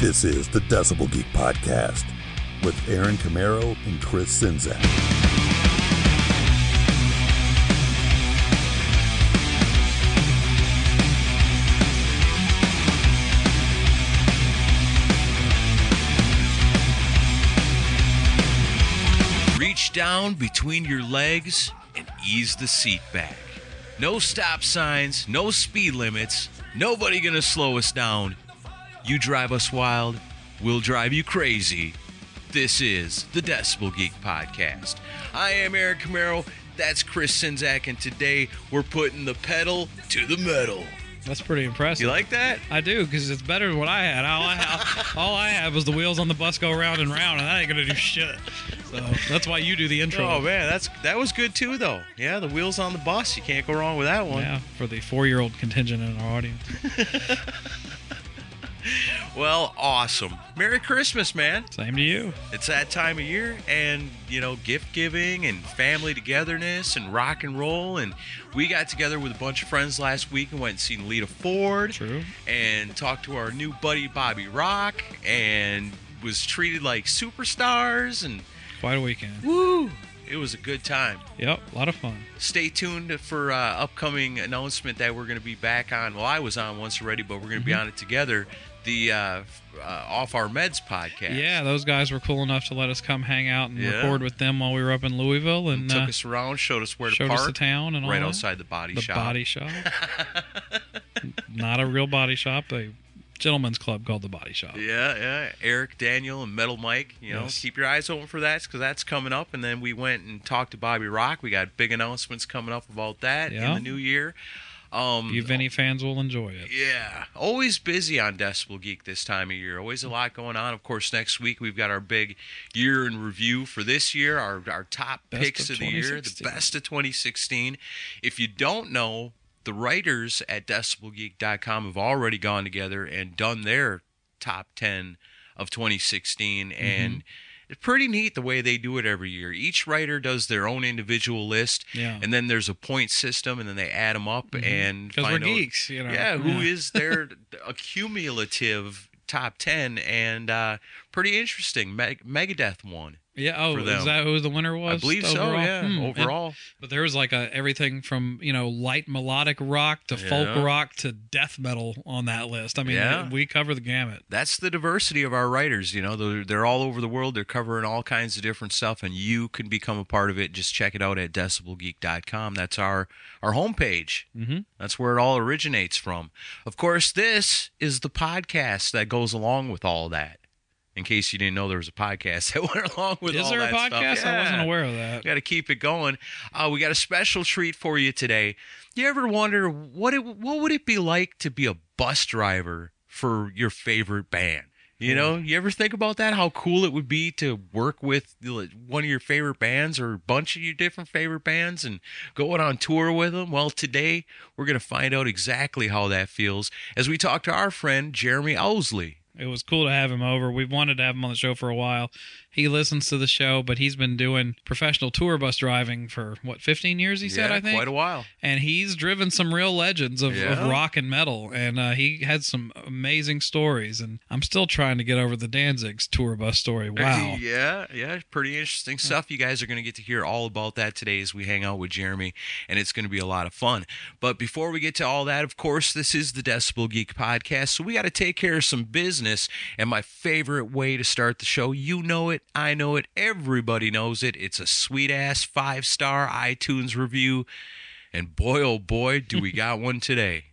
This is the Decibel Geek Podcast with Aaron Camaro and Chris Czynszak. Reach down between your legs and ease the seat back. No stop signs, no speed limits, nobody gonna slow us down. You drive us wild, we'll drive you crazy. This is the Decibel Geek Podcast. I am Eric Camaro, that's Chris Czynszak, and today we're putting the pedal to the metal. That's pretty impressive. You like that? I do because it's better than what I had. All I, have, all I had was the wheels on the bus go round and round, and that ain't gonna do shit. So that's why you do the intro. Oh man, that's that was good too though. Yeah, the wheels on the bus, you can't go wrong with that one. Yeah, for the four-year-old contingent in our audience. Well, awesome. Merry Christmas, man. Same to you. It's that time of year and, you know, gift giving and family togetherness and rock and roll. And we got together with a bunch of friends last week and went and seen Lita Ford. True. And talked to our new buddy Bobby Rock and was treated like superstars and Quite a weekend. woo! It was a good time. Yep, a lot of fun. Stay tuned for uh, upcoming announcement that we're going to be back on. Well, I was on once already, but we're going to be on it together. The uh, uh, Off Our Meds podcast. Yeah, those guys were cool enough to let us come hang out and Yeah. record with them while we were up in Louisville and took uh, us around, showed us where to showed park. us the town and all right outside the body the shop. body shop. Not a real body shop, a gentleman's club called the Body Shop. Yeah, yeah. Eric, Daniel, and Metal Mike. You know, Yes. keep your eyes open for that because that's coming up. And then we went and talked to Bobby Rock. We got big announcements coming up about that in the new year. Um, You Vinnie fans will enjoy it. Yeah, always busy on Decibel Geek this time of year. Always a lot going on. Of course, next week we've got our big year in review for this year. Our our top Best picks of of the year, the best of 2016. If you don't know, the writers at DecibelGeek.com have already gone together and done their top 10 of 2016, Mm-hmm. and. It's pretty neat the way they do it every year. Each writer does their own individual list, Yeah. and then there's a point system, and then they add them up and Because we're find out- geeks, you know. yeah, who Yeah. is their accumulative top 10 and uh, pretty interesting. Meg- Megadeth won. Yeah. Oh, is that who the winner was? I believe so, overall? yeah, Hmm. And- but there was like a everything from you know light melodic rock to folk rock to death metal on that list. I mean, Yeah. we cover the gamut. That's the diversity of our writers. You know, they're, they're all over the world. They're covering all kinds of different stuff, and you can become a part of it. Just check it out at decibelgeek.com. That's our, our homepage. Mm-hmm. That's where it all originates from. Of course, this is the podcast that goes along with all that. In case you didn't know there was a podcast that went along with Is all there a that stuff. podcast? I wasn't aware of that. got to keep it going. Uh, we got a special treat for you today. You ever wonder what it, what would it be like to be a bus driver for your favorite band? You know, you ever think about that? How cool it would be to work with one of your favorite bands or a bunch of your different favorite bands and going on tour with them? Well, today we're going to find out exactly how that feels as we talk to our friend Jeremy Owsley It was cool to have him over. We've wanted to have him on the show for a while. He listens to the show, but he's been doing professional tour bus driving for what 15 years. He said, I think, quite a while. and he's driven some real legends of, Yeah. of rock and metal, and uh, he had some amazing stories. And I'm still trying to get over the Danzig's tour bus story. Wow. Yeah, yeah, pretty interesting stuff. You guys are going to get to hear all about that today as we hang out with Jeremy, and it's going to be a lot of fun. But before we get to all that, of course, this is the Decibel Geek podcast, so we got to take care of some business. And my favorite way to start the show, you know it, I know it, everybody knows it. It's a sweet ass five star iTunes review, and boy, oh boy, do we got one today.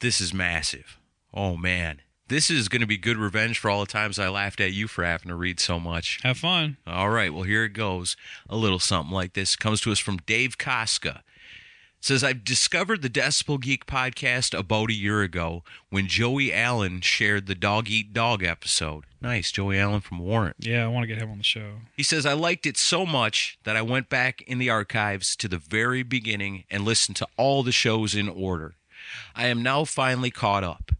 This is massive. Oh man. This is going to be good revenge for all the times I laughed at you for having to read so much. Have fun. All right, well, here it goes. A little something like this comes to us from Dave Koska. Says, I've discovered the Decibel Geek podcast about a year ago when Joey Allen shared the Dog Eat Dog episode. Nice, Joey Allen from Warrant. Yeah, I want to get him on the show. He says, I liked it so much that I went back in the archives to the very beginning and listened to all the shows in order. I am now finally caught up.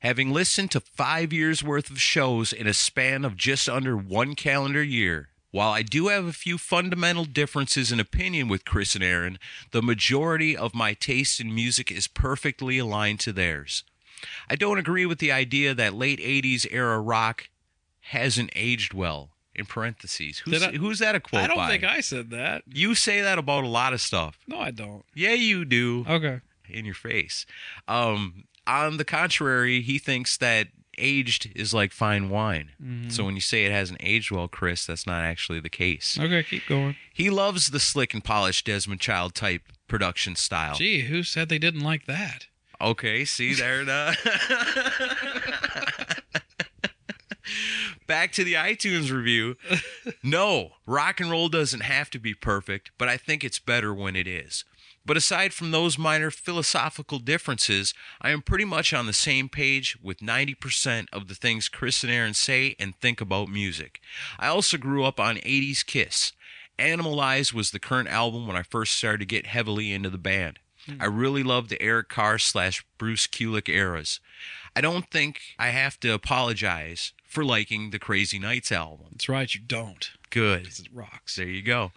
Having listened to five years worth of shows in a span of just under one calendar year, while I do have a few fundamental differences in opinion with Chris and Aaron, the majority of my taste in music is perfectly aligned to theirs. I don't agree with the idea that late 80s era rock hasn't aged well. In parentheses, who's, I- who's that a quote I don't by? think I said that. you say that about a lot of stuff. No, I don't. Yeah, you do. Okay. In your face. Um, on the contrary, he thinks that aged is like fine wine. Mm-hmm. So when you say it hasn't aged well, Chris, that's not actually the case. Okay, keep going. He loves the slick and polished Desmond Child type production style. Gee, who said they didn't like that? Okay, see there. Uh, Back to the iTunes review. No, rock and roll doesn't have to be perfect, but I think it's better when it is. But aside from those minor philosophical differences, I am pretty much on the same page with 90% of the things Chris and Aaron say and think about music. I also grew up on 80s Kiss. Animalize was the current album when I first started to get heavily into the band. Hmm. I really love the Eric Carr slash Bruce Kulick eras. I don't think I have to apologize for liking the Crazy Nights album. That's right, you don't. Good. It rocks. There you go.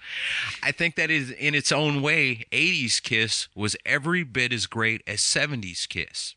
I think that is in its own way, 80s Kiss was every bit as great as 70s Kiss.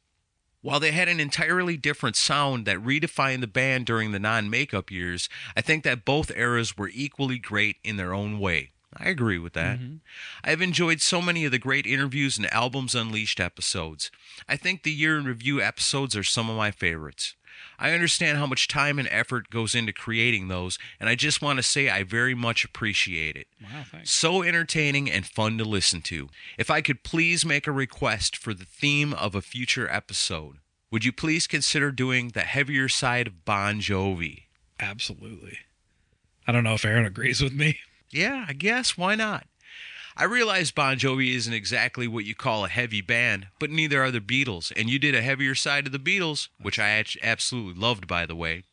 While they had an entirely different sound that redefined the band during the non makeup years, I think that both eras were equally great in their own way. I agree with that. Mm-hmm. I've enjoyed so many of the great interviews and Albums Unleashed episodes. I think the year in review episodes are some of my favorites. I understand how much time and effort goes into creating those, and I just want to say I very much appreciate it. Wow, thanks. So entertaining and fun to listen to. If I could please make a request for the theme of a future episode, would you please consider doing the heavier side of Bon Jovi? Absolutely. I don't know if Aaron agrees with me. Yeah, I guess. Why not? I realize Bon Jovi isn't exactly what you call a heavy band, but neither are the Beatles. And you did a heavier side of the Beatles, which I absolutely loved, by the way.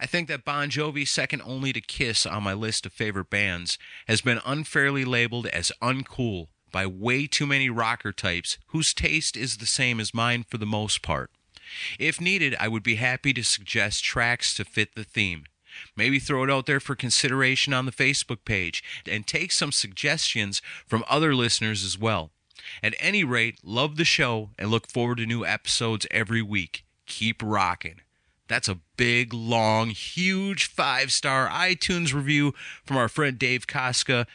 I think that Bon Jovi, second only to Kiss on my list of favorite bands, has been unfairly labeled as uncool by way too many rocker types whose taste is the same as mine for the most part. If needed, I would be happy to suggest tracks to fit the theme. Maybe throw it out there for consideration on the Facebook page and take some suggestions from other listeners as well. At any rate, love the show and look forward to new episodes every week. Keep rocking. That's a big, long, huge five star iTunes review from our friend Dave Koska.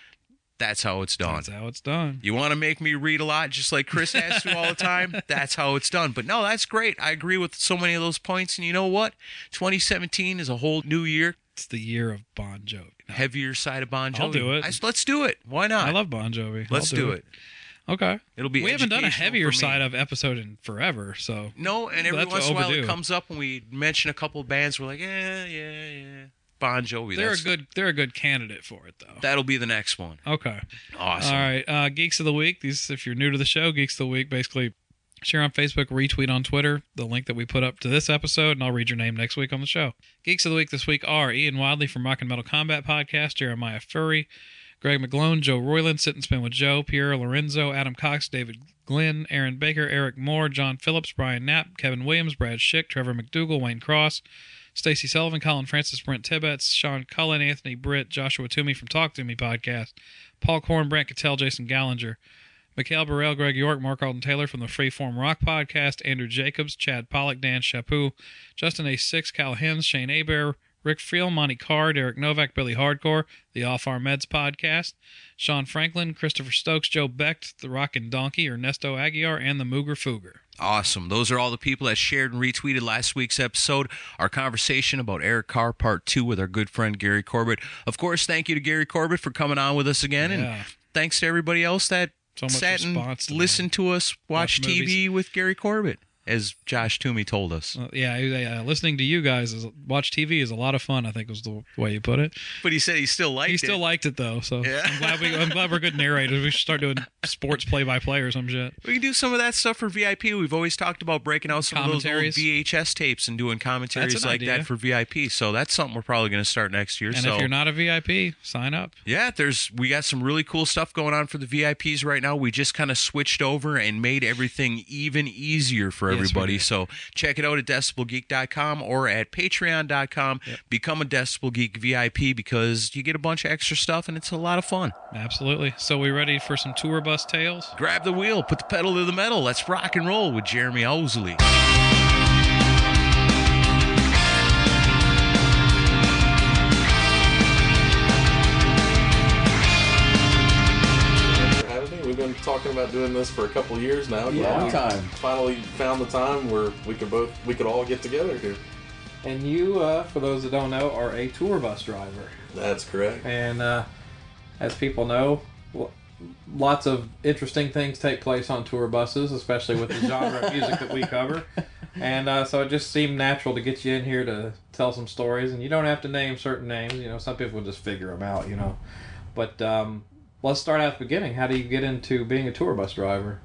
That's how it's done. That's how it's done. You want to make me read a lot just like Chris has to all the time? That's how it's done. But no, that's great. I agree with so many of those points. And you know what? 2017 is a whole new year. It's the year of Bon Jovi. No, Heavier side of Bon Jovi. I'll do it. I- let's do it. Why not? I love Bon Jovi. Let's I'll do it. Okay. It'll be We haven't done a heavier side of episode in forever, so No, and every once in a while it comes up when we mention a couple of bands. We're like, yeah, yeah, yeah. Bon Jovi. they're a that's- good they're a good candidate for it though. That'll be the next one. Okay. Awesome. All right. Uh, Geeks of the Week. These, if you're new to the show, Geeks of the Week, basically share on Facebook, retweet on Twitter the link that we put up to this episode, and I'll read your name next week on the show. Geeks of the Week this week are Ian Wadley from Rock and Metal Combat Podcast, Jeremiah Furry, Greg McGlone, Joe Royland, Sit and Spin with Joe, Pierre Lorenzo, Adam Cox, David Glenn, Aaron Baker, Eric Moore, John Phillips, Brian Knapp, Kevin Williams, Brad Schick, Trevor McDougal, Wayne Cross, Stacy Sullivan, Colin Francis, Brent Tibbetts, Sean Cullen, Anthony Britt, Joshua Toomey from Talk to Me podcast, Paul Korn, Brent Cattell, Jason Gallinger, Mikhail Burrell, Greg York, Mark Alden Taylor from the Freeform Rock podcast, Andrew Jacobs, Chad Pollock, Dan Chaput, Justin A. Six, Cal Hims, Shane Aber, Rick Friel, Monty Carr, Derek Novak, Billy Hardcore, the Off Our Meds podcast, Sean Franklin, Christopher Stokes, Joe Becht, The Rockin' Donkey, Ernesto Aguiar, and the Mooger Fooger. Awesome. Those are all the people that shared and retweeted last week's episode. Our conversation about Eric Carr Part 2 with our good friend Gary Corbett. Of course, thank you to Gary Corbett for coming on with us again. Yeah. And thanks to everybody else that So sat and listened to us watch, Watch TV with Gary Corbett, as Josh Toomey told us. Uh, yeah, yeah, listening to you guys is watch TV is a lot of fun. I think was the way you put it. But he said he still liked He it. still liked it though, so Yeah. I'm glad we I'm glad we're good narrators. We should start doing sports play by play or some shit. We can do some of that stuff for VIP. We've always talked about breaking out some of those old VHS tapes and doing commentaries like idea. that for VIP. So that's something we're probably going to start next year. And so if you're not a VIP, sign up. yeah, there's we got some really cool stuff going on for the VIPs right now. We just kind of switched over and made everything even easier for Yes, everybody. So check it out at decibelgeek.com or at patreon.com. Become a Decibel Geek VIP because you get a bunch of extra stuff and it's a lot of fun. Absolutely. So we ready for some tour bus tales? Grab the wheel, put the pedal to the metal. Let's rock and roll with Jeremy Owsley. Talking about doing this for a couple years now. Yeah. We Time. Finally found the time where we could both we could all get together here. And you, uh, for those that don't know, are a tour bus driver. That's correct. And uh, as people know, lots of interesting things take place on tour buses, especially with the genre of music that we cover. And uh, so it just seemed natural to get you in here to tell some stories. And you don't have to name certain names. You know, some people will just figure them out. You know, but um, let's start at the beginning. How do you get into being a tour bus driver?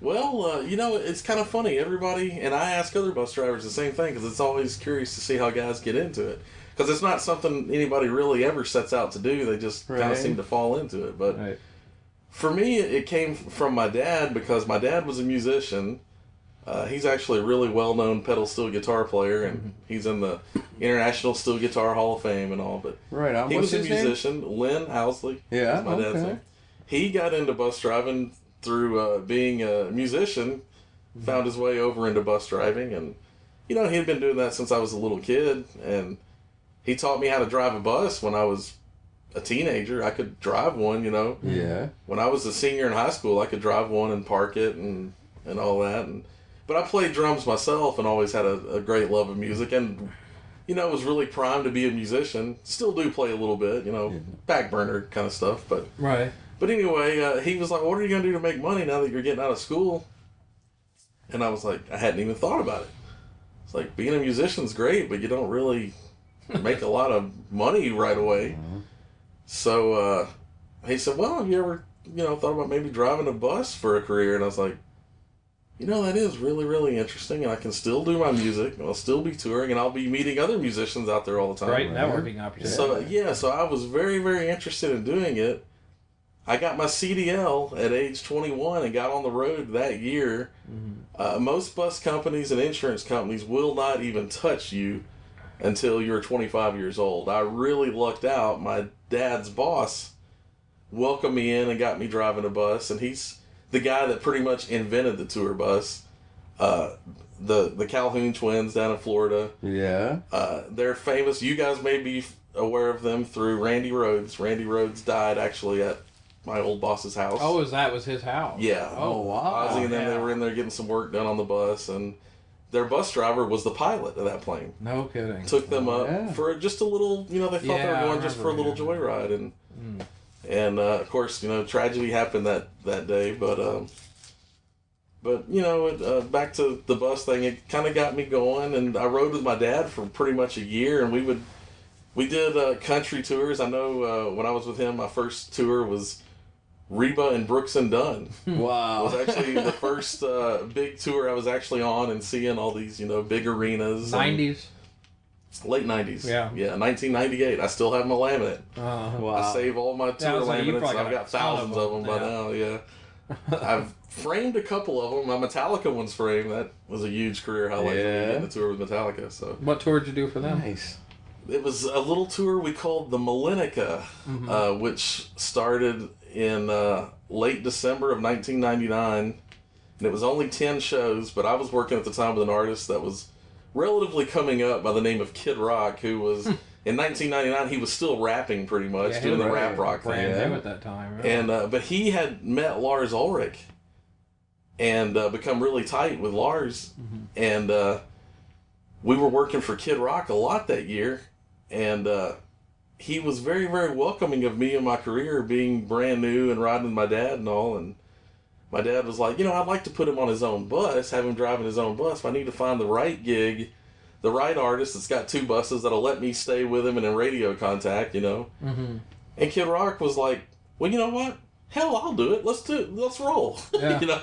Well, uh, you know, it's kind of funny. Everybody and I ask other bus drivers the same thing because it's always curious to see how guys get into it. Because it's not something anybody really ever sets out to do. They just kind of seem to fall into it. But Right. for me, it came from my dad because my dad was a musician. Uh, he's actually a really well-known pedal steel guitar player, and he's in the International Steel Guitar Hall of Fame and all. But Right on. he was a his name? musician, Lynn Owsley. Yeah, my dad's okay. name. He got into bus driving through uh, being a musician. Found his way over into bus driving, and you know he had been doing that since I was a little kid, and he taught me how to drive a bus when I was a teenager. I could drive one, you know Yeah. when I was a senior in high school, I could drive one and park it and and all that. And but I played drums myself and always had a, a great love of music and you know was really primed to be a musician. Still do play a little bit, you know, back burner kind of stuff. But Right. but anyway, uh, he was like, "What are you gonna do to make money now that you're getting out of school?" And I was like, I hadn't even thought about it. It's like being a musician's great, but you don't really make a lot of money right away. So uh, he said, "Well, have you ever, you know, thought about maybe driving a bus for a career?" And I was like, "You know, that is really, really interesting, and I can still do my music, and I'll still be touring, and I'll be meeting other musicians out there all the time." Great networking opportunity. So yeah, so I was very very interested in doing it. I got my CDL at age 21 and got on the road that year. Uh, most bus companies and insurance companies will not even touch you until you're 25 years old. I really lucked out. My dad's boss welcomed me in and got me driving a bus, and he's the guy that pretty much invented the tour bus. Uh, the the Calhoun twins down in Florida. yeah. Uh, they're famous. You guys may be aware of them through Randy Rhoads. Randy Rhoads died actually at my old boss's house. Oh, is that was his house? yeah. Oh wow. Ozzy and then they were in there getting some work done on the bus, and their bus driver was the pilot of that plane. No kidding. Took them up Yeah. for just a little, you know, they thought they were going just for a little joyride, and and uh, of course, you know, tragedy happened that that day, but. Um, but you know, it, uh, back to the bus thing, it kind of got me going, and I rode with my dad for pretty much a year, and we would, we did uh, country tours. I know uh, when I was with him, my first tour was Reba and Brooks and Dunn. Wow. It was actually the first uh, big tour I was actually on and seeing all these, you know, big arenas. and- Nineties. Late nineties. Yeah. yeah, nineteen ninety eight. I still have my laminate. Uh, I save all my tour I was like, laminates. probably I've got got a of thousands of them, them, by now. Yeah, I've framed a couple of them. My Metallica one's framed. That was a huge career highlight for me Yeah. getting the tour with Metallica. So What tour did you do for them? Nice. it was a little tour we called the Malinica, uh, which started in uh, late December of 1999, and it was only ten shows. But I was working at the time with an artist that was relatively coming up by the name of Kid Rock, who was in 1999 he was still rapping pretty much, Yeah, doing the rap rock thing. brand new at that time. And uh, but he had met Lars Ulrich and uh, become really tight with Lars, and uh, we were working for Kid Rock a lot that year, and uh, he was very very welcoming of me and my career being brand new and riding with my dad and all, and my dad was like, you know, I'd like to put him on his own bus, have him driving his own bus. But I need to find the right gig. The right artist that's got two buses that'll let me stay with him and in radio contact, you know. Mhm. And Kid Rock was like, "Well, you know what? Hell, I'll do it. Let's do it. Let's roll." Yeah. you know.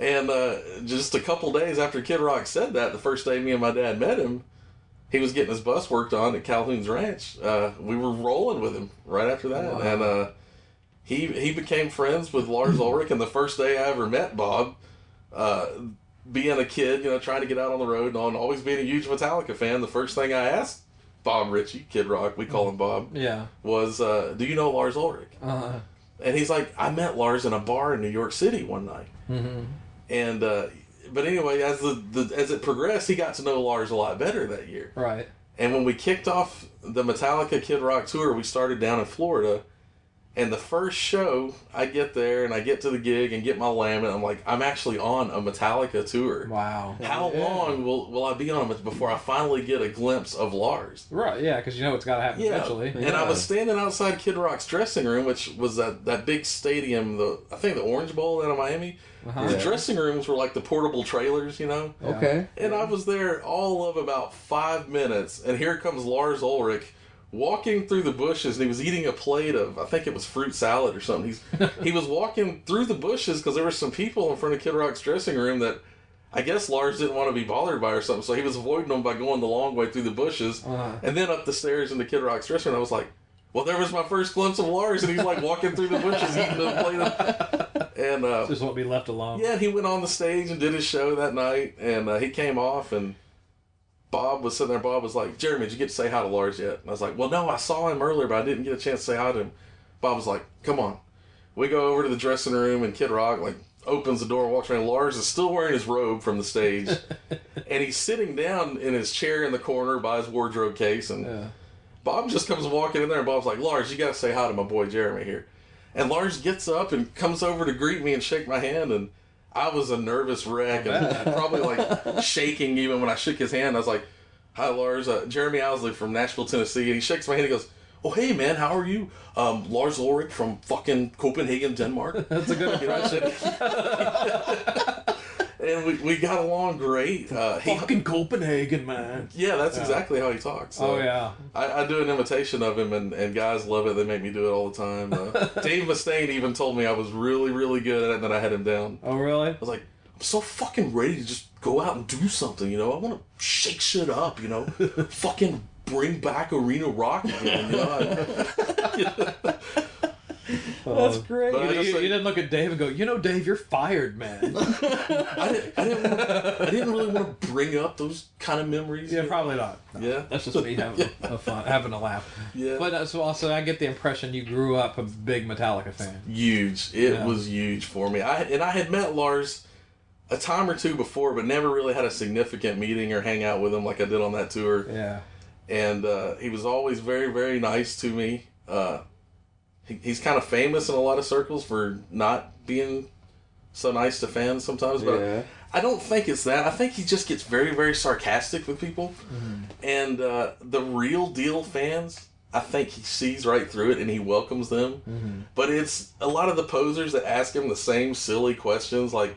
And uh, just a couple days after Kid Rock said that, the first day me and my dad met him, he was getting his bus worked on at Calhoun's Ranch. Uh, we were rolling with him right after that, Wow. and uh, he he became friends with Lars Ulrich. And the first day I ever met Bob, uh, being a kid, you know, trying to get out on the road and and always being a huge Metallica fan, the first thing I asked Bob Ritchie, Kid Rock, we call him Bob, yeah. was, uh, "Do you know Lars Ulrich?" Uh, And he's like, I met Lars in a bar in New York City one night. hmm And uh, but anyway, as the, the as it progressed, he got to know Lars a lot better that year. Right. And when we kicked off the Metallica Kid Rock tour, we started down in Florida. And the first show, I get there and I get to the gig and get my laminate. I'm like, I'm actually on a Metallica tour. Wow. How long will, will I be on it before I finally get a glimpse of Lars? Right. Yeah, because you know it's got to happen Yeah, eventually. and I was standing outside Kid Rock's dressing room, which was that, that big stadium, the I think the Orange Bowl out of Miami. Uh-huh. The Yeah. dressing rooms were like the portable trailers, you know. Okay. And I was there all of about five minutes, and here comes Lars Ulrich walking through the bushes, and he was eating a plate of I think it was fruit salad or something. He's he was walking through the bushes because there were some people in front of Kid Rock's dressing room that. I guess Lars didn't want to be bothered by or something, so he was avoiding them by going the long way through the bushes, Uh-huh. and then up the stairs into Kid Rock's dressing room. I was like, "Well, there was my first glimpse of Lars," and he's like walking through the bushes eating a plate of, and uh, Just won't be left alone. yeah, he went on the stage and did his show that night, and uh, he came off, and Bob was sitting there. Bob was like, "Jeremy, did you get to say hi to Lars yet?" And I was like, "Well, no, I saw him earlier, but I didn't get a chance to say hi to him." Bob was like, "Come on." We go over to the dressing room, and Kid Rock like opens the door, walks around. Lars is still wearing his robe from the stage, and he's sitting down in his chair in the corner by his wardrobe case, and Yeah. Bob just comes walking in there, and Bob's like, Lars, you got to say hi to my boy Jeremy here. And Lars gets up and comes over to greet me and shake my hand, and I was a nervous wreck and probably like shaking even when I shook his hand. I was like, Hi, Lars. Uh, Jeremy Owsley from Nashville, Tennessee. And he shakes my hand. He goes, Oh, hey, man, how are you? Um, Lars Ulrich from fucking Copenhagen, Denmark. That's a good You know, I said- and we, we got along great. Uh, he, Fucking Copenhagen, man. yeah, that's exactly how he talks. So Oh yeah. I, I do an imitation of him, and, and guys love it. They make me do it all the time. Uh, Dave Mustaine even told me I was really, really good at it, and then I had him down. Oh really? I was like, I'm so fucking ready to just go out and do something, you know? I want to shake shit up, you know? fucking bring back arena rock again, you know? That's great. But I You, just you- say- you didn't look at Dave and go, you know, Dave, you're fired, man. I, didn't, I, didn't wanna, I didn't really want to bring up those kind of memories. yeah, probably not. Yeah. That's just me having a fun, having a laugh. Yeah. But uh, so also, I get the impression you grew up a big Metallica fan. huge. It Yeah. was huge for me. I and I had met Lars a time or two before, but never really had a significant meeting or hang out with him like I did on that tour. Yeah. And uh, he was always very, very nice to me. Uh, he, he's kind of famous in a lot of circles for not being so nice to fans sometimes, but Yeah. I don't think it's that. I think he just gets very, very sarcastic with people. And uh, the real deal fans, I think he sees right through it and he welcomes them. But it's a lot of the posers that ask him the same silly questions like,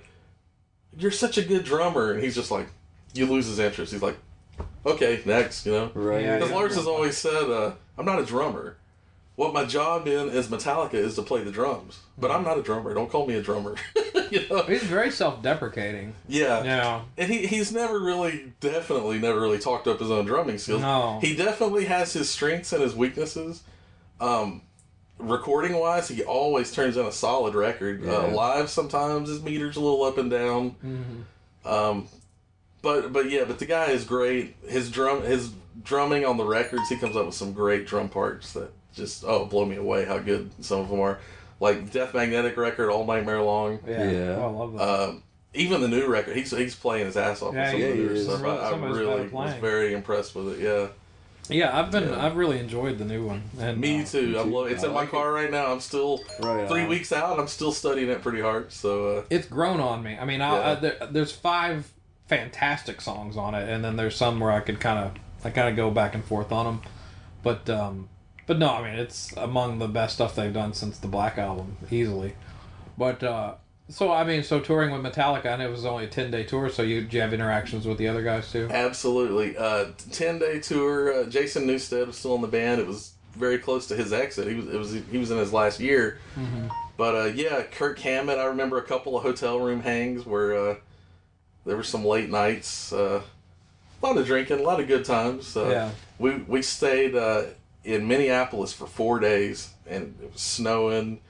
You're such a good drummer. And he's just like, You lose his interest. He's like, Okay, next, you know? Right. Yeah, Because Lars has always said, uh, I'm not a drummer. What my job in as Metallica is to play the drums. But I'm not a drummer. Don't call me a drummer. you know? He's very self-deprecating. Yeah. Yeah. And he, he's never really, definitely never really talked up his own drumming skills. No. He definitely has his strengths and his weaknesses. Um, recording wise, he always turns in a solid record. Uh, live, sometimes his meter's a little up and down. Um, but but yeah, but the guy is great. His drum his drumming on the records, he comes up with some great drum parts that just oh blow me away how good some of them are. Like Death Magnetic record, All Nightmare Long. Yeah, Yeah. Oh, I love that. Um, even the new record, he's he's playing his ass off. Yeah, with some he of the newer is. stuff. Really- I, I really was very impressed with it. Yeah, yeah, I've been yeah. I've really enjoyed the new one. And me uh, too. I'm lo- it's I in my like car right now. I'm still Right three on. weeks out. I'm still studying it pretty hard. So uh, it's grown on me. I mean, I, I, there, there's five fantastic songs on it, and then there's some where I could kind of I kind of go back and forth on them. But um, but no, I mean it's among the best stuff they've done since the Black album, easily. But uh, so I mean, so touring with Metallica, and it was only a ten day tour, so you, you have interactions with the other guys too? Absolutely. Uh, Ten day tour. Uh, Jason Newsted was still in the band. It was very close to his exit. He was it was he was in his last year. But uh, yeah, Kirk Hammett. I remember a couple of hotel room hangs where uh, there were some late nights. Uh, a lot of drinking, a lot of good times. Uh, Yeah. We we stayed uh, in Minneapolis for four days, and it was snowing.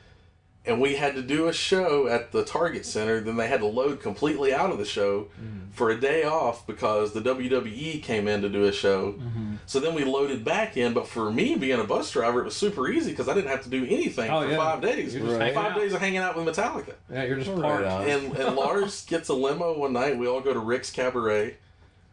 And we had to do a show at the Target Center. Then they had to load completely out of the show mm-hmm. for a day off because the WWE came in to do a show. Mm-hmm. So then we loaded back in. But for me, being a bus driver, it was super easy because I didn't have to do anything Oh, for yeah. five days. Just Right. Five out. days of hanging out with Metallica. Yeah, you're just Right parked. on. And, and Lars gets a limo one night. We all go to Rick's Cabaret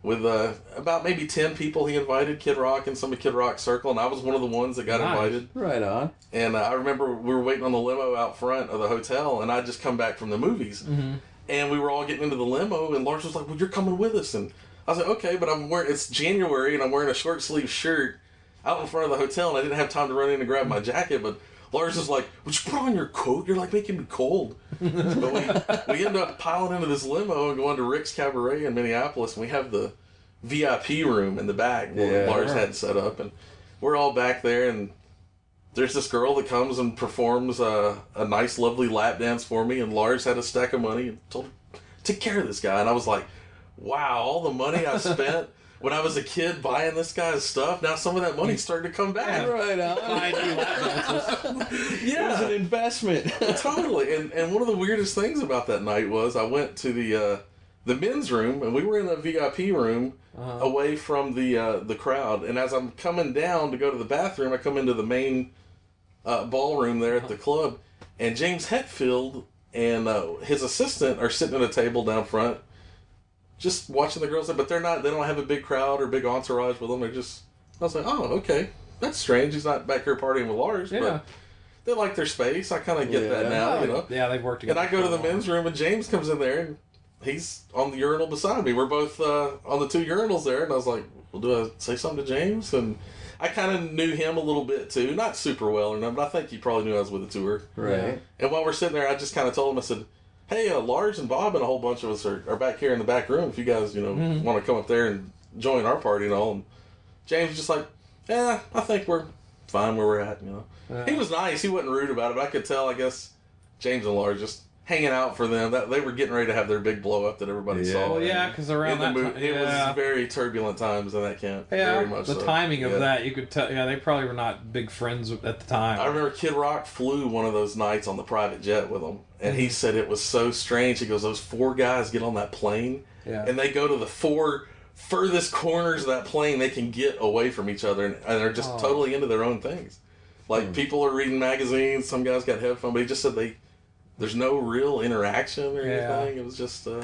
with uh, about maybe 10 people he invited, Kid Rock and some of Kid Rock's circle. And I was one of the ones that got Nice. invited. Right on. And uh, I remember we were waiting on the limo out front of the hotel, and I'd just come back from the movies. And we were all getting into the limo, and Lars was like, Well, you're coming with us. And I was like, Okay, but I'm wearing, it's January, and I'm wearing a short sleeve shirt out in front of the hotel, and I didn't have time to run in and grab my jacket. But Lars was like, Would you put on your coat? You're like making me cold. but we, we end up piling into this limo and going to Rick's Cabaret in Minneapolis, and we have the VIP room in the back where Yeah. Lars had set up, and we're all back there, and there's this girl that comes and performs a, a nice, lovely lap dance for me, and Lars had a stack of money and told her, take care of this guy. And I was like, wow, all the money I spent when I was a kid buying this guy's stuff, now some of that money's starting to come back. Right on. I do lap dances. It was an investment. totally. And and one of the weirdest things about that night was I went to the uh, the men's room, and we were in a VIP room away from the uh, the crowd. And as I'm coming down to go to the bathroom, I come into the main uh, ballroom there at the club, and James Hetfield and uh, his assistant are sitting at a table down front, just watching the girls. But they're not. They don't have a big crowd or big entourage with them. They're just. I was like, oh, okay, that's strange. He's not back here partying with Lars, Yeah. but they like their space. I kind of get that Yeah. now, you know. Yeah, they've worked together. And. I go to the men's room, and James comes in there, and he's on the urinal beside me. We're both uh, on the two urinals there, and I was like, "Well, do I say something to James?" And I kind of knew him a little bit too, not super well or nothing, but I think he probably knew I was with the tour. Right. And while we're sitting there, I just kind of told him, I said, "Hey, uh, Lars and Bob and a whole bunch of us are, are back here in the back room. If you guys, you know, want to come up there and join our party and all." And James was just like, "Yeah, I think we're fine where we're at." You know, he was nice. He wasn't rude about it. But I could tell, I guess, James and Lars just hanging out for them. That they were getting ready to have their big blow up that everybody Yeah. saw. Well, yeah, because around that mo- time, it was very turbulent times in that camp. yeah, very much the so. timing of Yeah. that, you could tell. Yeah, they probably were not big friends at the time. I remember Kid Rock flew one of those nights on the private jet with him, and he said it was so strange. He goes, "Those four guys get on that plane, Yeah. and they go to the four furthest corners of that plane they can get away from each other, and, and they're just Oh. totally into their own things. Like people are reading magazines. Some guys got headphones, but he just said they." There's no real interaction or Yeah. anything. It was just, uh,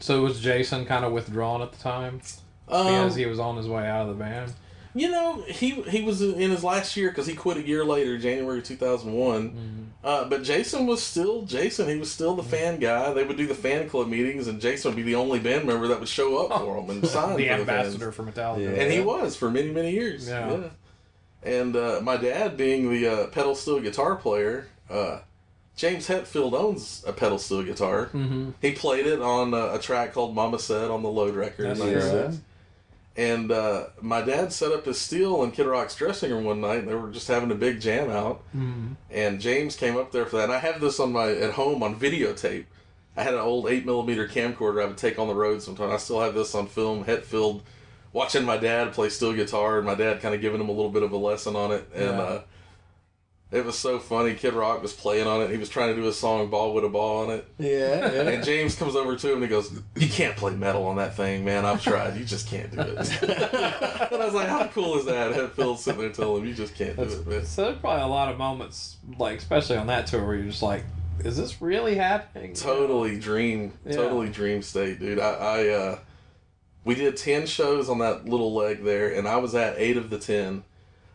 so was Jason kind of withdrawn at the time um, because he was on his way out of the band? You know, he he was in his last year because he quit a year later, January two thousand one. Mm-hmm. Uh, but Jason was still Jason. He was still the fan guy. They would do the fan club meetings, and Jason would be the only band member that would show up for them and sign The for ambassador the for Metallica. Yeah. And he was for many many years. Yeah. Yeah. And uh, my dad, being the uh, pedal steel guitar player, uh, James Hetfield owns a pedal steel guitar. Mm-hmm. He played it on uh, a track called "Mama Said" on the Load record. That's in right. 96. And uh, my dad set up his steel in Kid Rock's dressing room one night, and they were just having a big jam out. Mm-hmm. And James came up there for that. And I have this on my at home on videotape. I had an old eight millimeter camcorder I would take on the road sometimes. I still have this on film. Hetfield watching my dad play steel guitar, and my dad kind of giving him a little bit of a lesson on it. And Yeah. uh, It was so funny. Kid Rock was playing on it. He was trying to do a song "Bawitdaba" on it. Yeah, yeah. And James comes over to him and he goes, "You can't play metal on that thing, man. I've tried. You just can't do it." and I was like, "How cool is that?" Hetfield sitting there telling him, "You just can't do it, man." So there's probably a lot of moments, like especially on that tour, where you're just like, "Is this really happening?" Totally dream, Yeah. totally dream state, dude. I, I uh, we did ten shows on that little leg there, and I was at eight of the ten.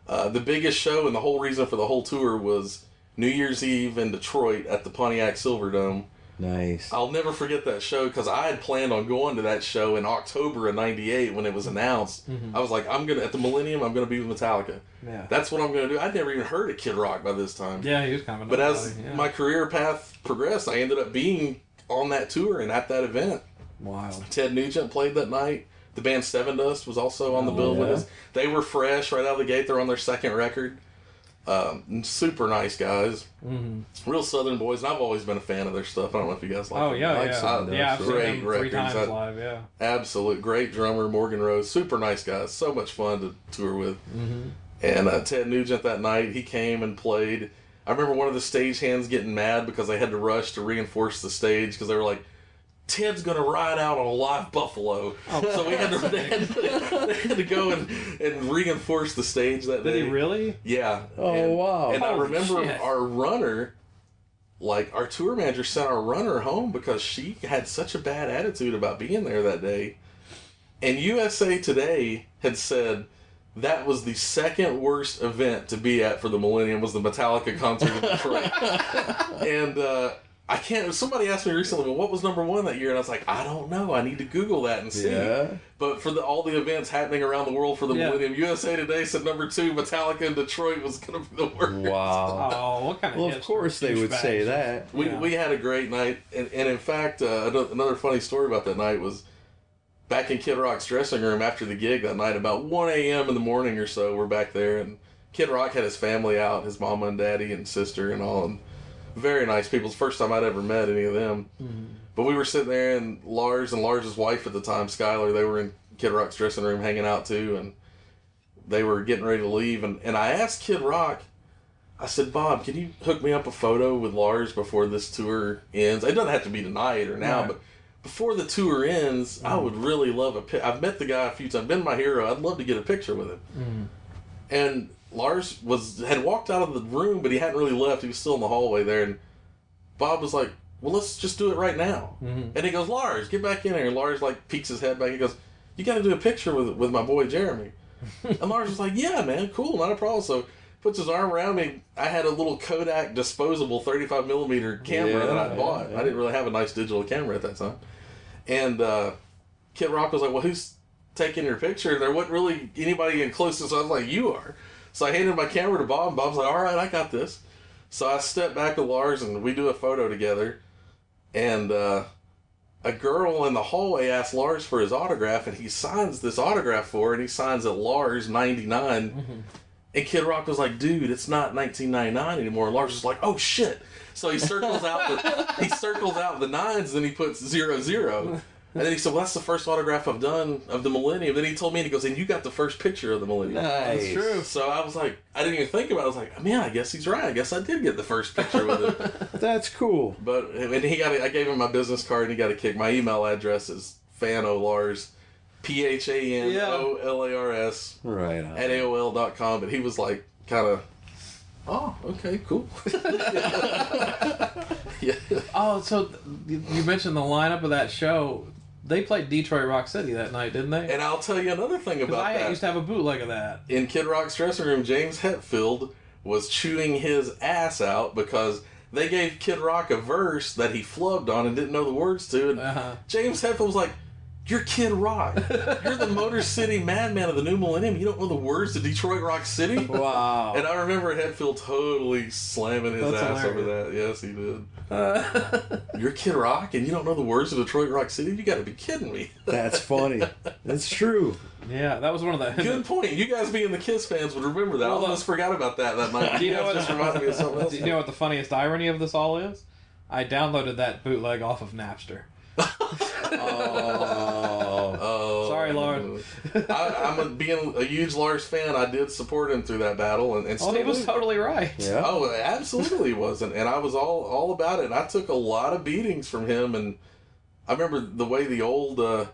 Uh, the biggest show and the whole reason for the whole tour was New Year's Eve in Detroit at the Pontiac Silverdome. nice. I'll never forget that show because I had planned on going to that show in October of '98 when it was announced. I was like, I'm gonna at the Millennium. I'm gonna be with Metallica. Yeah. That's what I'm gonna do. I'd never even heard of Kid Rock by this time. Yeah, he was kind of. But as yeah. my career path progressed, I ended up being on that tour and at that event. wild. Ted Nugent played that night. The band Sevendust was also on the bill with yeah. us. They were fresh right out of the gate. They're on their second record. Um, super nice guys, mm-hmm. real Southern boys, and I've always been a fan of their stuff. I don't know if you guys like. Oh them. yeah, like yeah, yeah. I've Great three times I- live. Yeah. absolute great drummer Morgan Rose, super nice guys, so much fun to tour with. Mm-hmm. And uh, Ted Nugent that night, he came and played. I remember one of the stage hands getting mad because they had to rush to reinforce the stage because they were like, Ted's gonna ride out on a live buffalo, so we had to they had to, they had to go and, and reinforce the stage that day. Did he really? Yeah. Oh, and, wow. And I remember shit. our runner, like our tour manager, sent our runner home because she had such a bad attitude about being there that day. And USA Today had said that was the second worst event to be at for the Millennium was the Metallica concert in Detroit. and uh, I can't. Somebody asked me recently, well, what was number one that year? And I was like, I don't know. I need to Google that and see. Yeah. But for the, all the events happening around the world for the Yeah. Millennium, USA Today said number two, Metallica in Detroit was going to be the worst. Wow. Oh, what kind of? Well, of course they would douchebags? say that. We, Yeah. we had a great night, and, and in fact, uh, another funny story about that night was back in Kid Rock's dressing room after the gig that night, about 1 a.m. in the morning or so, we're back there, and Kid Rock had his family out, his mama and daddy and sister and all, and very nice people. It's the first time I'd ever met any of them. Mm-hmm. But we were sitting there, and Lars and Lars's wife at the time, Skylar, they were in Kid Rock's dressing room hanging out too, and they were getting ready to leave. And, and I asked Kid Rock, I said, Bob, can you hook me up a photo with Lars before this tour ends? It doesn't have to be tonight or now, Right. but before the tour ends, I mm-hmm. would really love a pic. I've met the guy a few times, been my hero. I'd love to get a picture with him. Mm-hmm. And Lars was had walked out of the room, but he hadn't really left. He was still in the hallway there, and Bob was like, "Well, let's just do it right now." And he goes, "Lars, get back in here." And Lars like peeks his head back. He goes, "You got to do a picture with with my boy Jeremy." and Lars was like, "Yeah, man, cool, not a problem." So puts his arm around me. I had a little Kodak disposable 35 millimeter camera Yeah, that I bought. yeah. I didn't really have a nice digital camera at that time. And uh, Kid Rock was like, "Well, who's taking your picture?" And there wasn't really anybody in closest. So I was like, "You are." So I handed my camera to Bob. and Bob's like, "All right, I got this." So I step back to Lars and we do a photo together. And uh, a girl in the hallway asks Lars for his autograph, and he signs this autograph for her, and he signs it Lars ninety And Kid Rock was like, "Dude, it's not 1999 anymore." And Lars was like, "Oh shit!" So he circles out the he circles out the nines, and he puts zero zero. And then he said, "Well, that's the first autograph I've done of the Millennium." Then he told me, and he goes, "And you got the first picture of the Millennium." Nice. true. So I was like, I didn't even think about it. I was like, man, I guess he's right. I guess I did get the first picture with it. That's cool. But and he got, a, I gave him my business card, and he got a kick. My email address is fano lars, p h a n o l a r s Right on. at aol dot com. But he was like, kind of, oh, okay, cool. yeah. Oh, so th- you you mentioned the lineup of that show. They played Detroit Rock City that night, didn't they? And I'll tell you another thing about I that. I used to have a bootleg of that. in Kid Rock's dressing room, James Hetfield was chewing his ass out because they gave Kid Rock a verse that he flubbed on and didn't know the words to. And Uh-huh. James Hetfield was like, You're Kid Rock. You're the Motor City madman of the new millennium. You don't know the words to Detroit Rock City? Wow. And I remember Hetfield totally slamming his That's ass over that. Yes, he did. Uh. You're Kid Rock and you don't know the words to Detroit Rock City? You gotta be kidding me. That's funny. That's true. Yeah, that was one of the. Good point. You guys being the Kiss fans would remember that. I Well, almost forgot about that that night. Do you You know what- just reminded me of something else. Do you know what the funniest irony of this all is? I downloaded that bootleg off of Napster. Oh. Oh, Sorry Sorry, Lars. I, I'm a, being a huge Lars fan. I did support him through that battle, and, and Oh, he was totally right. Yeah. Oh, absolutely wasn't, and I was all all about it. And I took a lot of beatings from him, and I remember the way the old uh,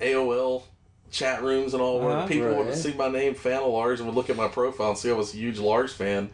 AOL chat rooms and all were. Uh-huh. People would see my name, fan of Lars, and would look at my profile and see I was a huge Lars fan.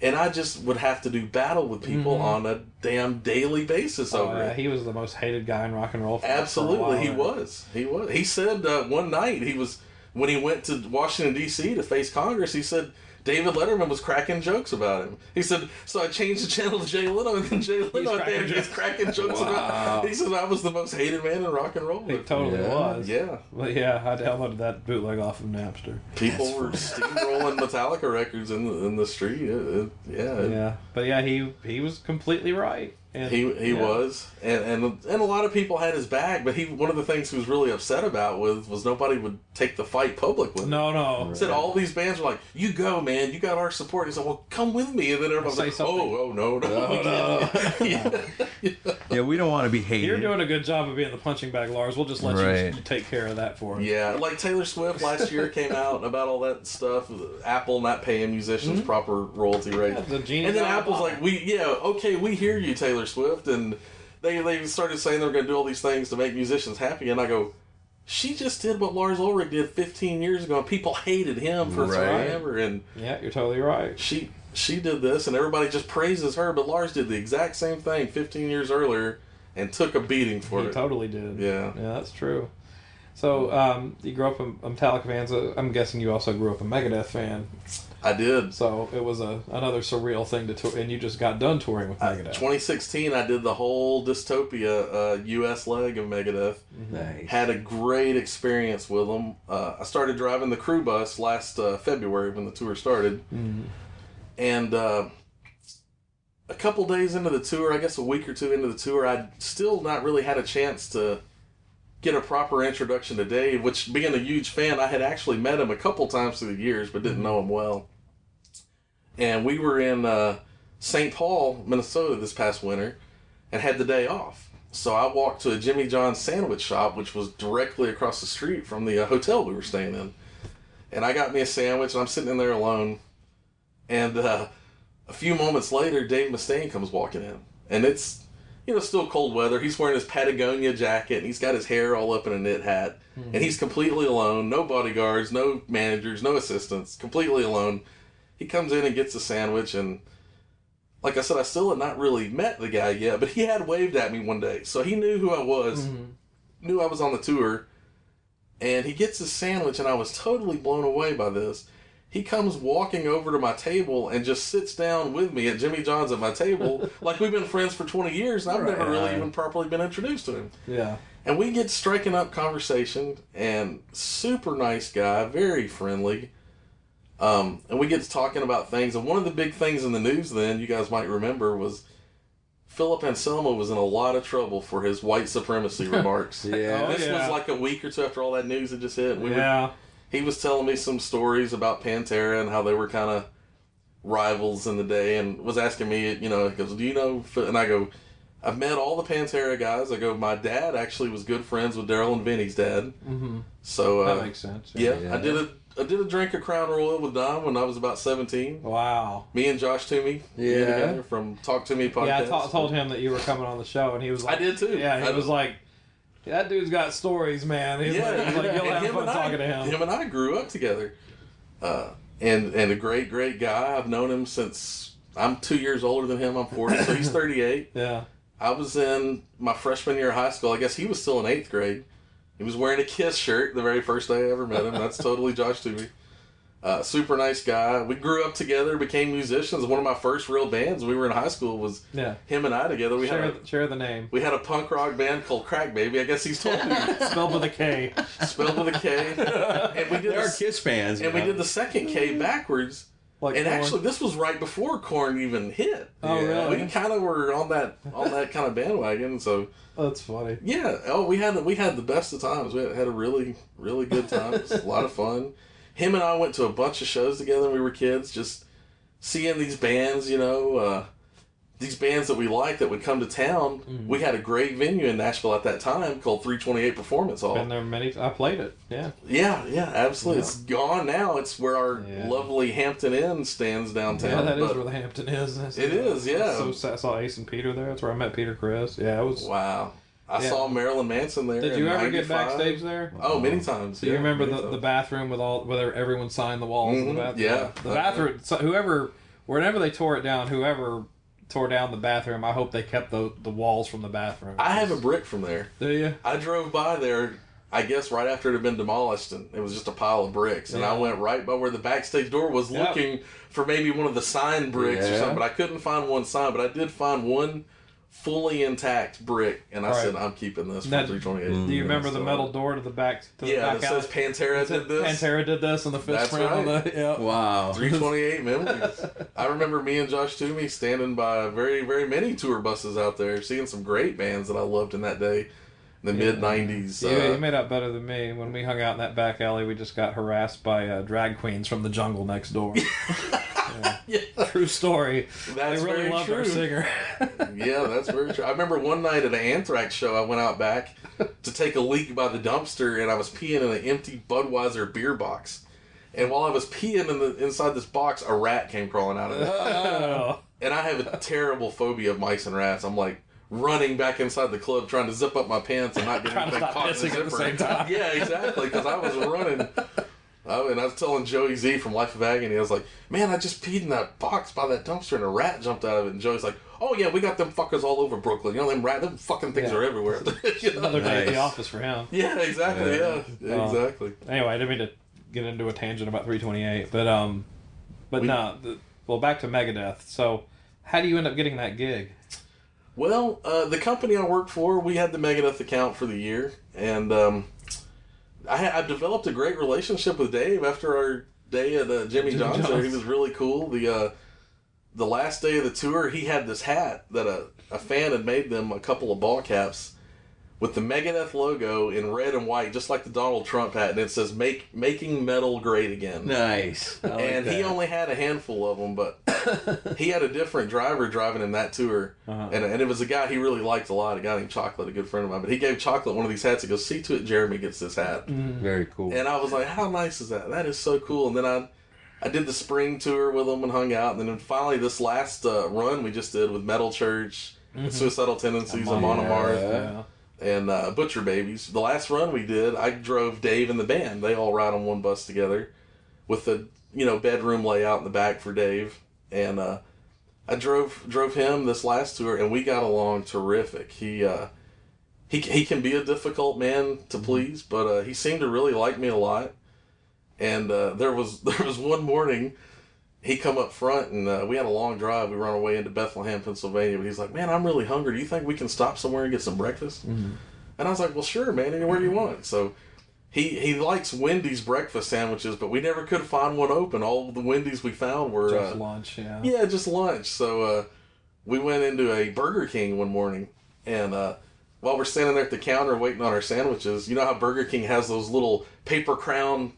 And I just would have to do battle with people on a damn daily basis Oh, over yeah, it. he was the most hated guy in rock and roll. For, for a Absolutely, while he was. He was. He said uh, one night he was when he went to Washington D.C. to face Congress. He said David Letterman was cracking jokes about him. He said, so I changed the channel to Jay Leno, and then Jay Leno at the cracking end gets jokes. cracking jokes about. He said I was the most hated man in rock and roll. He totally Yeah. was. Yeah, Well, yeah, I downloaded that bootleg off of Napster. people were steamrolling Metallica records in the, in the street. It- it- yeah, it- Yeah, but yeah, he he was completely right. And He he yeah. was, and, and and a lot of people had his back. But he one of the things he was really upset about was was nobody would take the fight public with him. No, no. Said all these bands were like, "You go, man. You got our support." He said, "Well, come with me." And then everyone was like, something. "Oh, oh, no, no, no." can't." yeah. Yeah, we don't want to be hated. You're doing a good job of being the punching bag, Lars. We'll just let you take care of that for us. yeah, like Taylor Swift last year came out about all that stuff. Apple not paying musicians proper royalty rate, Mm-hmm. Yeah, the genie and then Apple's like, "We yeah, okay, we hear you, Taylor Swift," and they they started saying they were going to do all these things to make musicians happy, and I go. She just did what Lars Ulrich did 15 years ago, and people hated him for Right. forever. And Yeah, you're totally right. she she did this and everybody just praises her but lars did the exact same thing 15 years earlier and took a beating for He it totally did. Yeah. yeah, that's true. So um, you grew up a, Metallica fan. So I'm guessing you also grew up a Megadeth fan. I did. So it was a another surreal thing to tour, and you just got done touring with Megadeth. 2016 i did the whole dystopia uh, us leg of megadeth. Nice. had a great experience with them. Uh, i started driving the crew bus last uh, february when the tour started. And uh, a couple days into the tour i guess a week or two into the tour i'd still not really had a chance to get a proper introduction to dave which being a huge fan i had actually met him a couple times through the years but didn't know him well. And we were in uh, st paul minnesota this past winter and had the day off. So i walked to a jimmy john's sandwich shop which was directly across the street from the uh, hotel we were staying in. And i got me a sandwich and i'm sitting in there alone. And uh, a few moments later, Dave Mustaine comes walking in, and it's you know still cold weather. He's wearing his Patagonia jacket, and he's got his hair all up in a knit hat, hmm. and he's completely alone. No bodyguards, no managers, no assistants. Completely alone. He comes in and gets a sandwich, and like I said, I still had not really met the guy yet, but he had waved at me one day, so he knew who I was, hmm. knew I was on the tour, and he gets his sandwich, and I was totally blown away by this he comes walking over to my table and just sits down with me at Jimmy John's at my table, like we've been friends for 20 years, and I've never really even properly been introduced to him. Yeah, And we get striking up conversation, and super nice guy, very friendly. Um, and we get to talking about things, and one of the big things in the news then, you guys might remember, was Philip Anselmo was in a lot of trouble for his white supremacy remarks. Yeah. Oh, this yeah. was like a week or two after all that news had just hit. and We were yeah. He was telling me some stories about Pantera and how they were kind of rivals in the day, and was asking me, you know, he goes, "Do you know?" And I go, "I've met all the Pantera guys." I go, "My dad actually was good friends with Daryl and Vinnie's dad." Mm-hmm. So uh, That makes sense. yeah, Yeah. I did a I did a drink of Crown Royal with Don when I was about seventeen. Wow. Me and Josh Toomey, me Yeah. from Talk to Me podcast. Yeah, I told him that you were coming on the show, and he was like... I did too. Yeah, he I- was like, that dude's got stories, man. He's yeah, like, he's like, you'll have fun I- talking to him. Him and I grew up together, uh, and and a great great guy. I've known him since I'm two years older than him. I'm forty, so he's thirty eight. Yeah. I was in my freshman year of high school. I guess he was still in eighth grade. He was wearing a Kiss shirt the very first day I ever met him. That's totally Josh Toomey. Uh, super nice guy. We grew up together, became musicians. One of my first real bands we were in high school was Yeah. him and I together. We Share, had a, share the name. we had a punk rock band called Crack Baby. I guess he's told you. Spelled with a K. spelled with a K. And we did There are the, Kiss fans. and we did the second K backwards. Like And Korn. actually, this was right before Korn even hit. Oh, Yeah. really? We kind of were on that on that kind of bandwagon. So That's funny. yeah, oh, we had we had the best of times. We had a really really good time. It was a lot of fun. Him and I went to a bunch of shows together when we were kids, just seeing these bands. You know, uh, these bands that we liked that would come to town. Mm-hmm. We had a great venue in Nashville at that time called 328 Performance Hall. Been there many. I played it. Yeah. Yeah, yeah, absolutely. It's gone now. It's where our Yeah. lovely Hampton Inn stands downtown. Yeah, that is where the Hampton is. That's- It is, yeah. So. I saw Ace and Peter there. That's where I met Peter Criss. Yeah, it was. Wow. I Yeah. saw Marilyn Manson there. Did you ever get backstage there? Oh, many times. Do you remember the, times. the bathroom with all whether everyone signed the walls in Mhm, the bathroom? yeah. The bathroom. So whoever, whenever they tore it down, whoever tore down the bathroom, I hope they kept the the walls from the bathroom. I have a brick from there. Do you? I drove by there, I guess, right after it had been demolished, and it was just a pile of bricks. And I went right by where the backstage door was, Yep. looking for maybe one of the signed bricks or something. But I couldn't find one sign. But I did find one fully intact brick, and I Right. said, "I'm keeping this for Now, 328." Do you remember the So- metal door to the back? To the Yeah, back that alley? says Pantera did this. Pantera did this, and the fist That's print on right. the. Yeah. Wow. 328 memories. I remember me and Josh Toomey standing by very, very many tour buses out there, seeing some great bands that I loved in that day, in the mid 90s. Yeah, uh, you made out better than me. When we hung out in that back alley, we just got harassed by uh, drag queens from the jungle next door. yeah, True story. that's they really very loved true. our singer. yeah, that's very true. I remember one night at an Anthrax show, I went out back to take a leak by the dumpster, and I was peeing in an empty Budweiser beer box. And while I was peeing in the inside this box, a rat came crawling out of it. oh. And I have a terrible phobia of mice and rats. I'm like running back inside the club, trying to zip up my pants and not get anything caught in the the zipper. same time. Yeah, exactly. Because I was running. Oh, and I was telling Joey Z from Life of Agony, I was like, "Man, I just peed in that box by that dumpster, and a rat jumped out of it." And Joey's like, "Oh yeah, we got them fuckers all over Brooklyn. You know them rat, them fucking things Yeah. are everywhere." You know? Another day at the office for him. Yeah, exactly. Yeah, Yeah. Oh. exactly. Anyway, I didn't mean to get into a tangent about 328, but um, but no. The, well, back to Megadeth. So, how do you end up getting that gig? Well, uh, the company I worked for, we had the Megadeth account for the year, and um, I, I developed a great relationship with Dave after our day at uh, Jimmy, Jimmy John's. there. He was really cool. The uh, the last day of the tour, he had this hat that a, a fan had made them a couple of ball caps with the Megadeth logo in red and white, just like the Donald Trump hat, and it says "Make Making Metal Great Again." Nice. Like and he only had a handful of them, but he had a different driver driving in that tour, Uh-huh. and, and it was a guy he really liked a lot, a guy named Chocolate, a good friend of mine. But he gave Chocolate one of these hats. He goes, "See to it, Jeremy gets this hat." Very cool. And I was like, "How nice is that? That is so cool." And then I, I did the spring tour with him and hung out, and then finally this last uh, run we just did with Metal Church, Suicidal Tendencies, Amon Amon Amarth. And uh, Butcher Babies. The last run we did, I drove Dave and the band. They all ride on one bus together, with the you know bedroom layout in the back for Dave, and uh, I drove drove him this last tour, and we got along terrific. He uh, he he can be a difficult man to please, but uh, he seemed to really like me a lot. And uh, there was there was one morning he come up front and uh, we had a long drive. We run away into Bethlehem, Pennsylvania. But he's like, "Man, I'm really hungry. Do you think we can stop somewhere and get some breakfast?" And I was like, "Well, sure, man. Anywhere you want." So he he likes Wendy's breakfast sandwiches, but we never could find one open. All the Wendy's we found were Just uh, lunch, yeah. yeah, just lunch. So uh, we went into a Burger King one morning, and uh, while we're standing there at the counter waiting on our sandwiches, you know how Burger King has those little paper crown,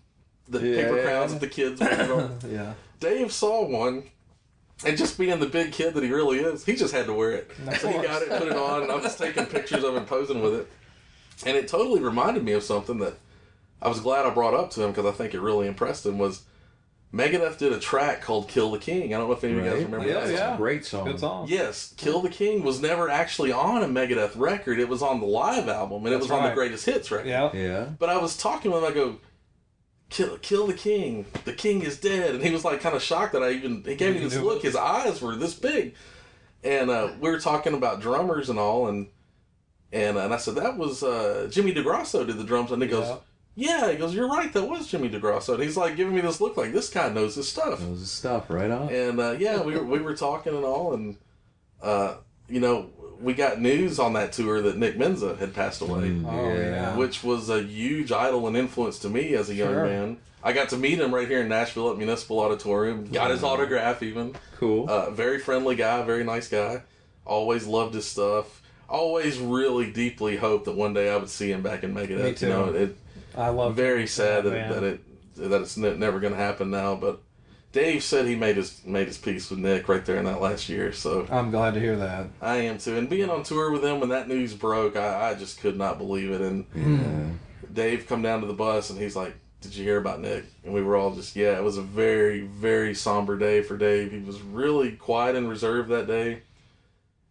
the Yeah, paper yeah. crowns that the kids. Yeah. Dave saw one, and just being the big kid that he really is, he just had to wear it. Of So he got it, put it on, and I was taking pictures of him posing with it, and it totally reminded me of something that I was glad I brought up to him because I think it really impressed him. Was Megadeth did a track called "Kill the King"? I don't know if any of you guys remember Yeah, that. yeah. Great song. Good song. Yes, "Kill the King" was never actually on a Megadeth record. It was on the live album, and it That's was on the. Greatest Hits record. Yeah. Yeah. But I was talking with him. I go, "Kill, kill the king. The king is dead." And he was like, kind of shocked that I even. He gave me this look. His eyes were this big, and uh, we were talking about drummers and all, and and and I said that was uh, Jimmy DeGrasso did the drums, and he goes. Yeah. Yeah, he goes, You're right, that was Jimmy DeGrasso. And he's like giving me this look like this guy knows his stuff. Knows his stuff, right on. And uh, yeah, we were, we were talking and all, and uh, you know, we got news on that tour that Nick Menza had passed away, Oh, yeah. which was a huge idol and influence to me as a young Sure. man. I got to meet him right here in Nashville at Municipal Auditorium. Got his autograph even. Cool. Uh, very friendly guy, very nice guy. Always loved his stuff. Always really deeply hoped that one day I would see him back in Megadeth. Me too. You know, it, I love very sad that, that it that it's ne- never going to happen now. But Dave said he made his made his peace with Nick right there in that last year. So I'm glad to hear that. I am too. And being on tour with him when that news broke, I, I just could not believe it. And Dave come down to the bus and he's like, "Did you hear about Nick?" And we were all just, "Yeah." It was a very very somber day for Dave. He was really quiet and reserved that day.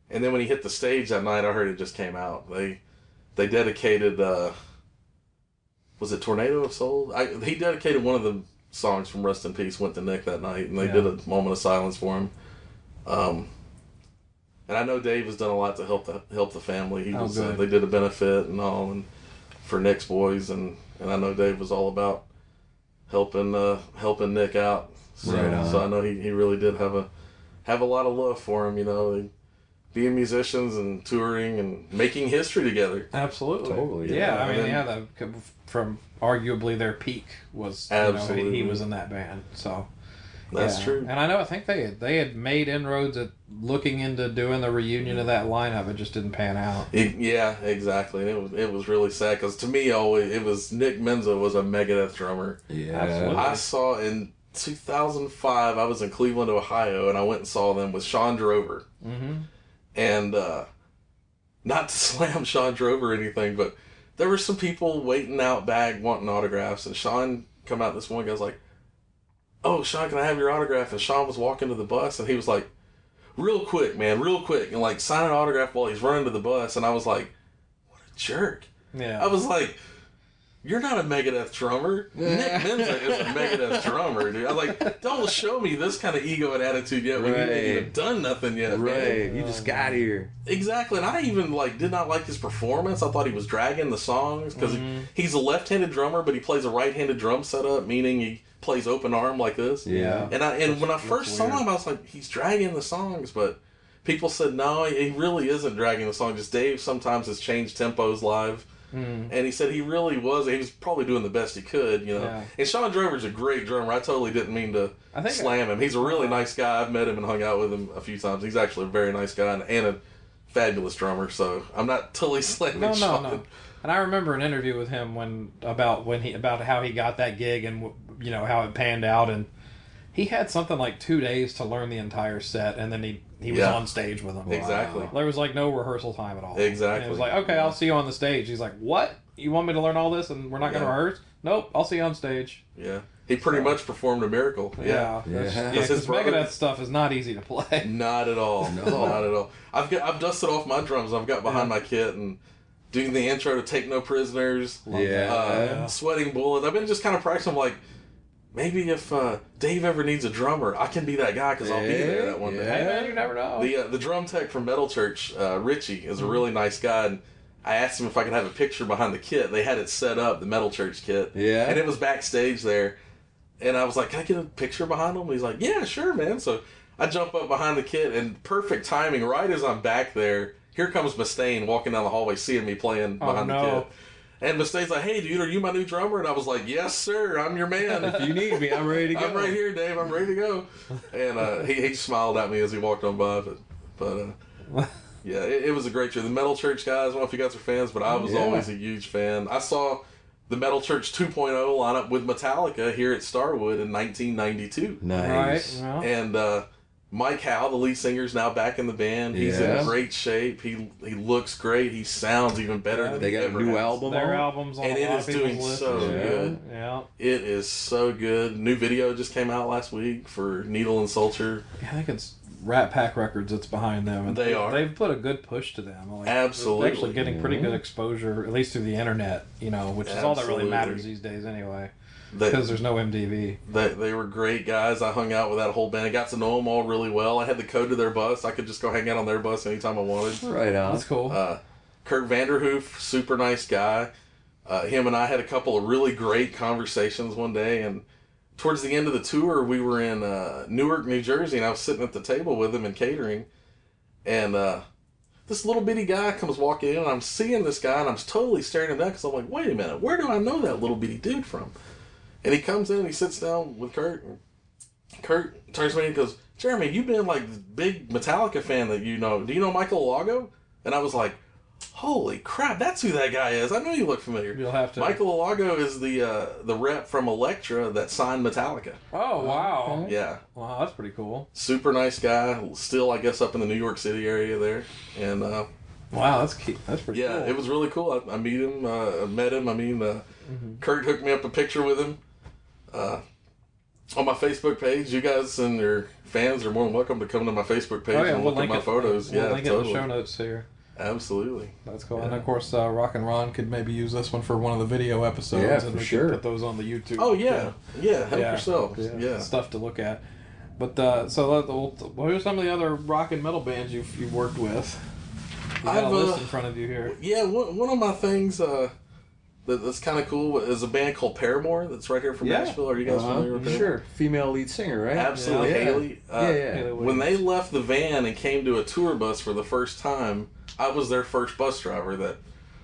And then when he hit the stage that night, I heard it just came out. They they dedicated. uh Was it Tornado of Souls? I, he dedicated one of the songs from Rest in Peace went to Nick that night, and they Yeah. did a moment of silence for him. Um, and I know Dave has done a lot to help the help the family. He Oh, was uh, they did a benefit and all, and for Nick's boys, and and I know Dave was all about helping uh, helping Nick out. So, Right so I know he, he really did have a have a lot of love for him. You know, they, being musicians and touring and making history together. Absolutely. Totally, Yeah, yeah. I mean, And yeah, the, from arguably their peak was you know, he, he was in that band. So That's yeah. true. And I know I think they had, they had made inroads at looking into doing the reunion of that lineup. It just didn't pan out. It- yeah, exactly. And it was it was really sad because to me, always it was Nick Menza was a Megadeth drummer. Yeah. Absolutely. I saw in 2005. I was in Cleveland, Ohio, and I went and saw them with Shawn Drover. Mm-hmm. And uh, not to slam Shawn Drover or anything, but there were some people waiting out back wanting autographs, and Shawn come out this one guy's like, "Oh, Shawn, can I have your autograph?" And Shawn was walking to the bus, and he was like, "Real quick, man, real quick," and like sign an autograph while he's running to the bus, and I was like, "What a jerk!" Yeah. I was like, "You're not a Megadeth drummer. Nick Menza is a Megadeth drummer, dude." I'm like, "Don't show me this kind of ego and attitude yet when you ain't Right. even done nothing yet, man." Right. You just got here. Exactly, and I even like did not like his performance. I thought he was dragging the songs because Mm-hmm. he's a left-handed drummer, but he plays a right-handed drum setup, meaning he plays open arm like this. Yeah. And I and when I first saw him, I was like, he's dragging the songs, but people said no, he really isn't dragging the song. Just Dave sometimes has changed tempos live. Mm. And he said he really was. He was probably doing the best he could, you know. Yeah. And Shawn Drover's a great drummer. I totally didn't mean to slam him. He's a really nice guy. I've met him and hung out with him a few times. He's actually a very nice guy and, and a fabulous drummer. So I'm not totally slamming No, no, Shawn. no. And I remember an interview with him when about when he about how he got that gig and you know how it panned out and he had something like two days to learn the entire set and then he he was Yeah. on stage with them. Exactly. There was like no rehearsal time at all. Exactly. And it was like, okay, I'll see you on the stage. He's like, what? You want me to learn all this and we're not going to rehearse? Nope, I'll see you on stage. Yeah. He pretty much performed a miracle. Yeah, Yeah. that's- Yeah. yeah, his Megadeth stuff is not easy to play. Not at all. No. Not at all. I've got I've dusted off my drums. I've got behind my kit and doing the intro to Take No Prisoners. Yeah. Uh, Sweating Bullets. I've been just kind of practicing. Like maybe if uh, Dave ever needs a drummer, I can be that guy because I'll be there that one day. Hey man, you never know. The uh, the drum tech from Metal Church, uh, Richie, is a really nice guy. And I asked him if I could have a picture behind the kit. They had it set up, the Metal Church kit. Yeah. And it was backstage there. And I was like, "Can I get a picture behind him?" He's like, "Yeah, sure, man." So I jump up behind the kit, and perfect timing. Right as I'm back there, here comes Mustaine walking down the hallway, seeing me playing Oh, behind no. the kit. And Mustaine's like, "Hey, dude, are you my new drummer?" And I was like, "Yes, sir. I'm your man." If you need me, I'm ready to go. I'm right here, Dave. I'm ready to go. And uh, he, he smiled at me as he walked on by. But, but uh, yeah, it, it was a great show. The Metal Church guys, I don't know if you guys are fans, but I was Yeah. always a huge fan. I saw the Metal Church 2.0 lineup with Metallica here at Starwood in 1992. Nice. Right. Well, And uh, Mike Howe, the lead singer, is now back in the band. He's Yeah. in great shape. He he looks great. He sounds even better than They he got a ever new has. album their on? albums on And a it lot is of doing lists. so Yeah. good. Yeah. It is so good. New video just came out last week for Needle and Suture. I think it's Rat Pak Records that's behind them. And They are. They've put a good push to them. Like, Absolutely. They're actually getting pretty good exposure, at least through the internet, you know, which is all that really matters these days anyway. They, Because there's no MTV. they, they were great guys. I hung out with that whole band. I got to know them all really well. I had the code to their bus. I could just go hang out on their bus anytime I wanted. Right on. That's cool. Uh, Kurt Vanderhoof, super nice guy. Uh, him and I had a couple of really great conversations one day, and towards the end of the tour, we were in uh, Newark, New Jersey, and I was sitting at the table with him and catering, and uh, this little bitty guy comes walking in, and I'm seeing this guy, and I'm totally staring him down because I'm like, wait a minute, where do I know that little bitty dude from? And he comes in, and he sits down with Kurt, and Kurt turns to me and goes, Jeremy, you've been like the big Metallica fan that you know. Do you know Michael Alago? And I was like, Holy crap! That's who that guy is. I know you look familiar. You'll have to- Michael Alago is the uh, the rep from Elektra that signed Metallica. Oh wow. Yeah, Wow, that's pretty cool. super nice guy. Still, I guess, up in the New York City area there. And uh, Wow, that's key. That's pretty yeah, cool. it was really cool. I, I meet him. Uh, I met him. I mean, uh, Mm-hmm. Kurt hooked me up a picture with him. Uh, on my Facebook page, you guys and your fans are more than welcome to come to my Facebook page Oh yeah, and we'll look at my it. photos. We'll yeah, link it totally. in the show notes here. Absolutely. That's cool. And of course, uh, Rock and Ron could maybe use this one for one of the video episodes. Yeah, and for sure. Put those on the YouTube. Oh yeah, yeah. Help Yeah. yourself. Yeah. Yeah. stuff to look at. But uh, so let- we'll- what are some of the other rock and metal bands you've, you've worked with? You got a I've, list uh, in front of you here. Yeah, one, one of my things uh, that's kind of cool is a band called Paramore that's right here from Yeah. Nashville. Are you guys Uh-huh. familiar with them? Sure. Female lead singer, right? Absolutely. Yeah. Haley. Uh, Yeah, yeah. Haley When they left the van and came to a tour bus for the first time, I was their first bus driver that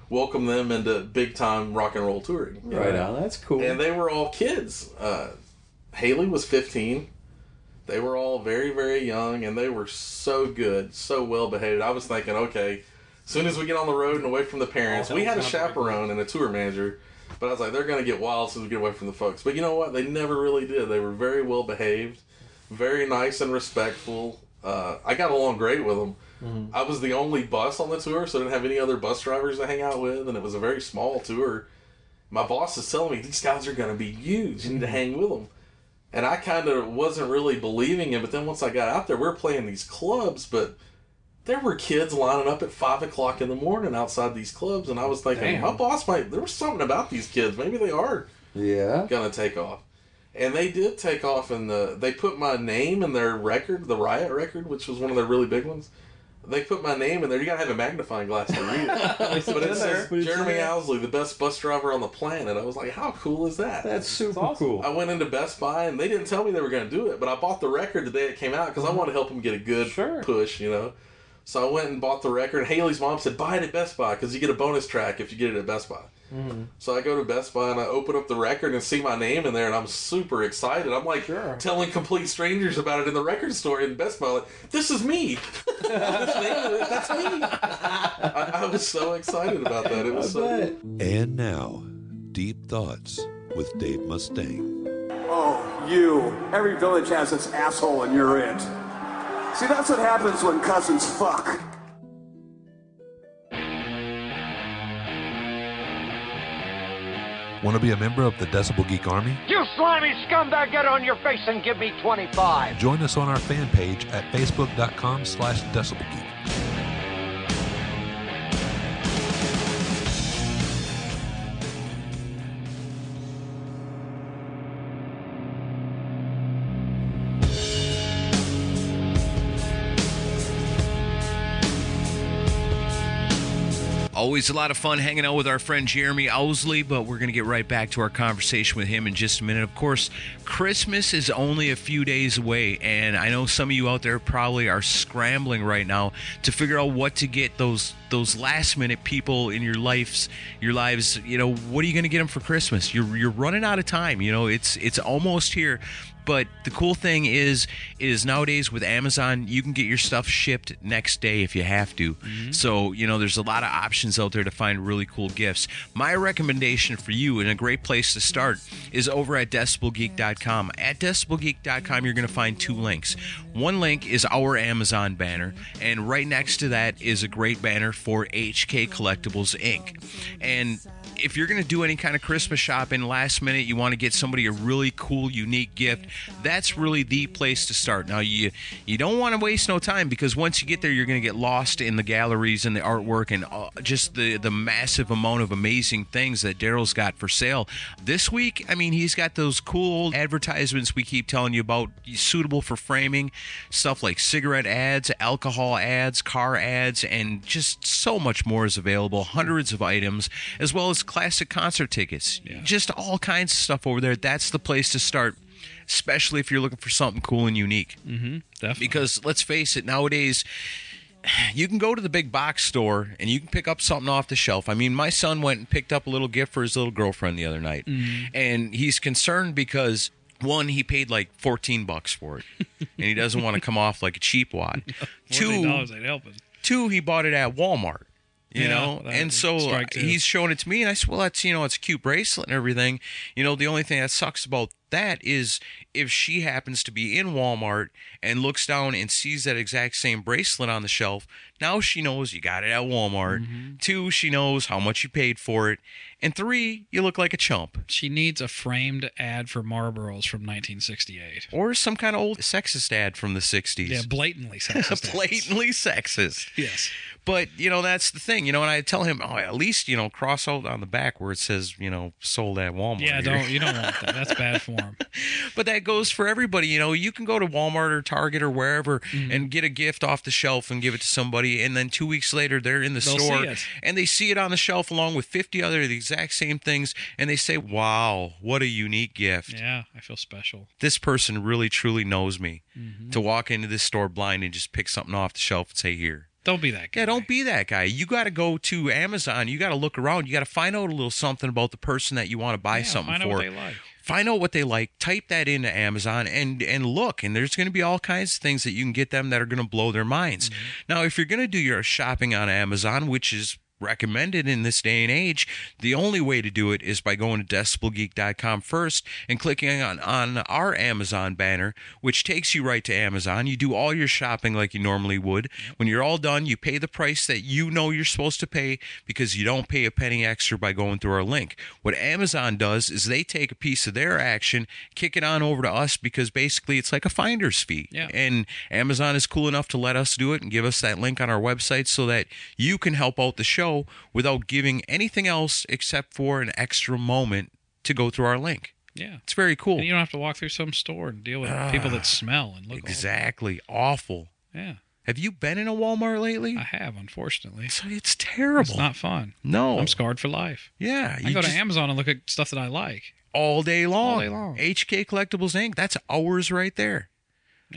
welcomed them into big time rock and roll touring. Right on. That's cool. And they were all kids. Uh, Haley was 15. They were all very, very young, and they were so good, so well behaved. I was thinking, okay, as soon as we get on the road and away from the parents, we had a hell's gonna break chaperone and a tour manager, but I was like, they're going to get wild as soon as we get away from the folks. But you know what? They never really did. They were very well behaved, very nice and respectful. Uh, I got along great with them. I was the only bus on the tour, so I didn't have any other bus drivers to hang out with, and it was a very small tour my boss is telling me these guys are going to be huge. You need to hang with them. And I kind of wasn't really believing it. But then once I got out there, we are playing these clubs, but there were kids lining up at five o'clock in the morning outside these clubs. And I was thinking, Damn. my boss might, there was something about these kids. Maybe they are yeah. going to take off. And they did take off, and the they put my name in their record, the Riot record, which was one of their really big ones. They put my name in there. You gotta have a magnifying glass to read it. but it says there. But it's Jeremy in. Owsley, the best bus driver on the planet. I was like, how cool is that? That's super awesome. cool. I went into Best Buy and they didn't tell me they were going to do it, but I bought the record the day it came out because I uh-huh. wanted to help them get a good Sure. push, you know. So I went and bought the record. Haley's mom said, "Buy it at Best Buy because you get a bonus track if you get it at Best Buy." Mm-hmm. So I go to Best Buy and I open up the record and see my name in there, and I'm super excited. I'm like Sure. telling complete strangers about it in the record store in Best Buy. Like, this is me. This name That's me. I, I was so excited about that. It was so. Bet. And now, Deep Thoughts with Dave Mustaine. Oh, you. Every village has its asshole and you're it. See, that's what happens when cousins fuck. Want to be a member of the Decibel Geek Army? You slimy scumbag, get on your face and give me 25. Join us on our fan page at facebook.com slash decibelgeek. Always a lot of fun hanging out with our friend Jeremy Owsley, but we're going to get right back to our conversation with him in just a minute. Of course, Christmas is only a few days away, and I know some of you out there probably are scrambling right now to figure out what to get those those last minute people in your lives your lives. You know what are you going to get them for christmas? You're you're running out of time you know? It's it's almost here but the cool thing is is nowadays with Amazon you can get your stuff shipped next day if you have to. Mm-hmm. So, you know, there's a lot of options out there to find really cool gifts. My recommendation for you and a great place to start is over at decibelgeek.com. At decibelgeek.com you're going to find two links. One link is our Amazon banner and right next to that is a great banner for HK Collectibles Inc. And if you're going to do any kind of Christmas shopping last minute, you want to get somebody a really cool, unique gift, that's really the place to start. Now, you you don't want to waste no time because once you get there, you're going to get lost in the galleries and the artwork and uh, just the the massive amount of amazing things that Daryl's got for sale. This week, I mean, he's got those cool advertisements we keep telling you about, suitable for framing, stuff like cigarette ads, alcohol ads, car ads, and just so much more is available. Hundreds of items, as well as classic concert tickets. Just all kinds of stuff over there. That's the place to start, especially if you're looking for something cool and unique. Mm-hmm. Definitely. Because let's face it, nowadays you can go to the big box store and you can pick up something off the shelf. I mean, my son went and picked up a little gift for his little girlfriend the other night, mm-hmm. and he's concerned because one, he paid like fourteen bucks for it, and he doesn't want to come off like a cheap wad. Two Two, dollars ain't helping. two, he bought it at Walmart. You Yeah, know, and so he's showing it to me, and I said, "Well, that's you know, it's a cute bracelet and everything. You know, the only thing that sucks about that is if she happens to be in Walmart and looks down and sees that exact same bracelet on the shelf. Now she knows you got it at Walmart. Mm-hmm. Two, she knows how much you paid for it, and three, you look like a chump She needs a framed ad for Marlboros from 1968. or some kind of old sexist ad from the '60s. Yeah, blatantly sexist. blatantly sexist. Yes. But you know that's the thing, you know, and I tell him, oh, at least you know, cross out on the back where it says, you know, sold at Walmart. Yeah, here." don't you don't want that. That's bad form. But that goes for everybody. You know, you can go to Walmart or Target or wherever Mm-hmm. and get a gift off the shelf and give it to somebody, and then two weeks later they're in the They'll store and they see it on the shelf along with fifty other the exact same things, and they say, "Wow, what a unique gift." Yeah, I feel special. This person really truly knows me. Mm-hmm. To walk into this store blind and just pick something off the shelf and say, "Here." Don't be that guy. Yeah, don't be that guy. You got to go to Amazon. You got to look around. You got to find out a little something about the person that you want to buy Yeah, something find out for. what they like. Find out what they like. Type that into Amazon and and look. And there's going to be all kinds of things that you can get them that are going to blow their minds. Mm-hmm. Now, if you're going to do your shopping on Amazon, which is recommended in this day and age, the only way to do it is by going to decibelgeek.com first and clicking on, on our Amazon banner, which takes you right to Amazon. You do all your shopping like you normally would. When you're all done, you pay the price that you know you're supposed to pay because you don't pay a penny extra by going through our link. What Amazon does is they take a piece of their action, kick it on over to us because basically it's like a finder's fee. Yeah. And Amazon is cool enough to let us do it and give us that link on our website so that you can help out the show without giving anything else except for an extra moment to go through our link. Yeah. It's very cool. And you don't have to walk through some store and deal with ah, people that smell and look. Exactly. Awful. Yeah, Have you been in a Walmart lately? I have. Unfortunately, So it's terrible. it's not fun. No. I'm scarred for life. Yeah. I go just- to Amazon and look at stuff that I like. all day long. All day long. HK Collectibles Inc. That's hours right there.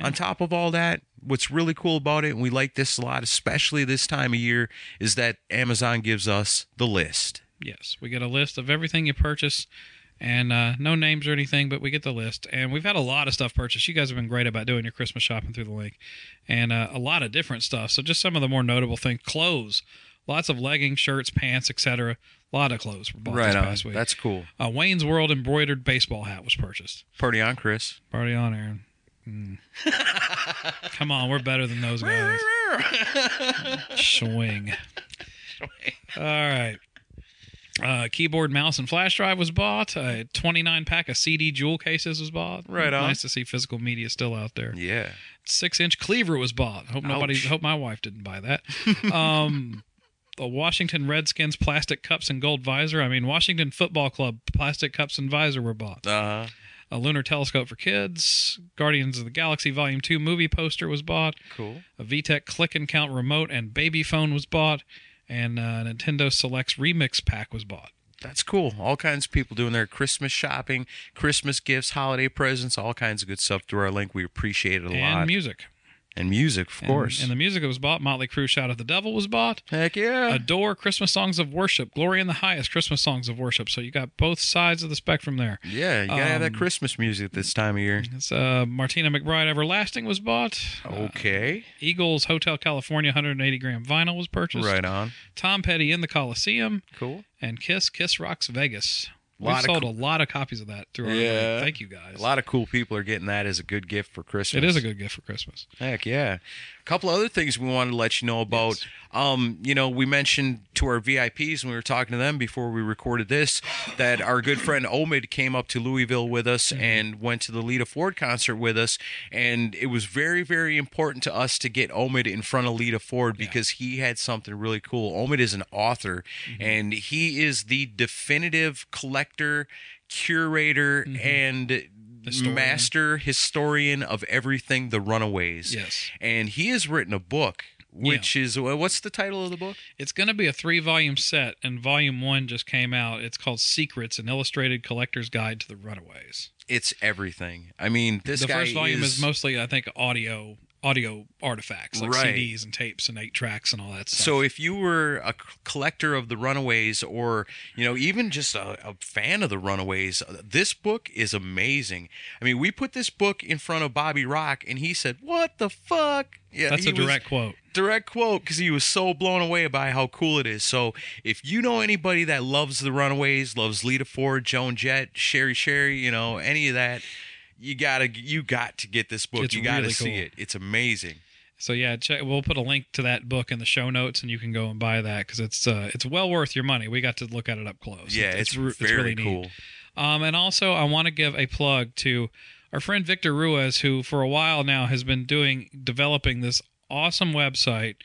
On top of all that, what's really cool about it, and we like this a lot, especially this time of year, is that Amazon gives us the list. Yes, we get a list of everything you purchase, and uh, no names or anything, but we get the list. And we've had a lot of stuff purchased. You guys have been great about doing your Christmas shopping through the link, and uh, a lot of different stuff. So just some of the more notable things: clothes, lots of leggings, shirts, pants, etc. A lot of clothes were bought this past week. That's cool. uh, Wayne's World embroidered baseball hat was purchased. Party on, Chris. Party on, Aaron. Mm. Come on, we're better than those guys. Swing. All right. Uh, keyboard, mouse, and flash drive was bought. A 29 pack of CD jewel cases was bought. Right on. Nice to see physical media still out there. Yeah. Six inch cleaver was bought. Hope nobody. Ouch. Hope my wife didn't buy that. um, the Washington Redskins plastic cups and gold visor. I mean, Washington Football Club plastic cups and visor were bought Uh huh. A lunar telescope for kids. Guardians of the Galaxy Volume 2 movie poster was bought. Cool. A VTech click and count remote and baby phone was bought. And uh, Nintendo Selects Remix Pack was bought. That's cool. All kinds of people doing their Christmas shopping, Christmas gifts, holiday presents, all kinds of good stuff through our link. We appreciate it a and lot. And music. And music, of And- course. And, the music that was bought Motley Crue Shout at the Devil was bought. Heck yeah. Adore Christmas Songs of Worship. Glory in the Highest Christmas Songs of Worship. So you got both sides of the spectrum there. yeah, you gotta have that Um, Christmas music this time of year. It's, uh, Martina McBride Everlasting was bought. Uh, Okay. Eagles Hotel California 180 gram vinyl was purchased. Right on. Tom Petty in the Coliseum. Cool. and Kiss Kiss Rocks Vegas. We sold cool- a lot of copies of that through our Yeah. Thank you guys. A lot of cool people are getting that as a good gift for Christmas. It is a good gift for Christmas. Heck yeah. Couple other things we wanted to let you know about. Um, you know, we mentioned to our VIPs when we were talking to them before we recorded this that our good friend Omid came up to Louisville with us mm-hmm. and went to the Lita Ford concert with us. And it was very, very important to us to get Omid in front of Lita Ford because he had something really cool. Omid is an author mm-hmm. and he is the definitive collector, curator, mm-hmm. and Historian. master historian of everything the Runaways. Yes. And he has written a book, which is uh, what's the title of the book? It's going to be a three volume set, and volume one just came out. It's called Secrets An Illustrated Collector's Guide to the Runaways. It's everything. I mean, this the first volume is, is mostly, I think, audio audio artifacts like Right. CDs and tapes and eight tracks and all that stuff. So if you were a collector of the Runaways, or you know, even just a, a fan of the Runaways, uh, this book is amazing. I mean, we put this book in front of Bobby Rock, and he said, "What the fuck?" Yeah, that's a direct quote. direct quote because he was so blown away by how cool it is. So if you know anybody that loves the Runaways, loves Lita Ford, Joan Jett, Cherie Currie, you know any of that, you gotta you got to get this book. It's you gotta really see cool. it. It's amazing. So yeah, check, we'll put a link to that book in the show notes, and you can go and buy that because it's uh, it's well worth your money. We got to look at it up close. Yeah, it's, re- very really neat. cool. Um, and also, I want to give a plug to our friend Victor Ruiz, who for a while now has been doing developing this awesome website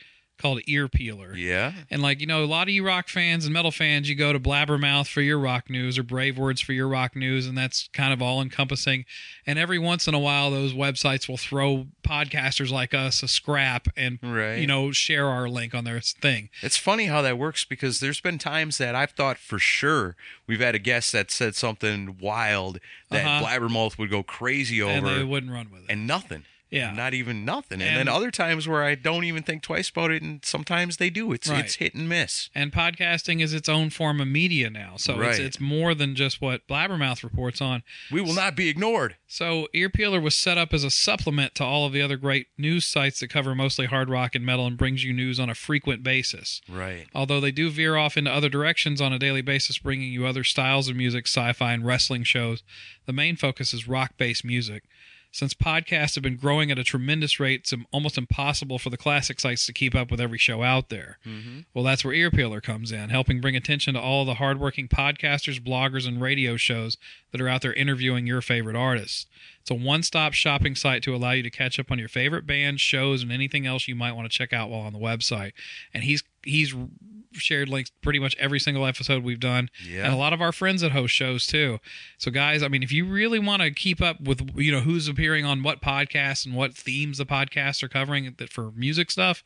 called Ear Peeler. Yeah. And like you know, a lot of you rock fans and metal fans, you go to Blabbermouth for your rock news or Brave Words for your rock news, and that's kind of all encompassing. And every once in a while, those websites will throw podcasters like us a scrap and Right. you know share our link on their thing. It's funny how that works because there's been times that I've thought for sure we've had a guest that said something wild that Uh-huh. Blabbermouth would go crazy over and they wouldn't run with it. and nothing. Yeah. Not even nothing. And, And- then other times where I don't even think twice about it and sometimes they do. It's Right. it's hit and miss. and podcasting is its own form of media now, so it's, Right. it's more than just what Blabbermouth reports on. We will not be ignored. So Ear Peeler was set up as a supplement to all of the other great news sites that cover mostly hard rock and metal and brings you news on a frequent basis. Right. Although they do veer off into other directions on a daily basis, bringing you other styles of music, sci fi, and wrestling shows, the main focus is rock based music. Since podcasts have been growing at a tremendous rate, it's almost impossible for the classic sites to keep up with every show out there. Mm-hmm. Well, that's where Ear Peeler comes in, helping bring attention to all the hardworking podcasters, bloggers, and radio shows that are out there interviewing your favorite artists. It's a one stop shopping site to allow you to catch up on your favorite bands, shows, and anything else you might want to check out while on the website. And he's he's shared links pretty much every single episode we've done, Yeah. and a lot of our friends that host shows too. So, guys, I mean, if you really want to keep up with you know who's appearing on what podcasts and what themes the podcasts are covering that for music stuff,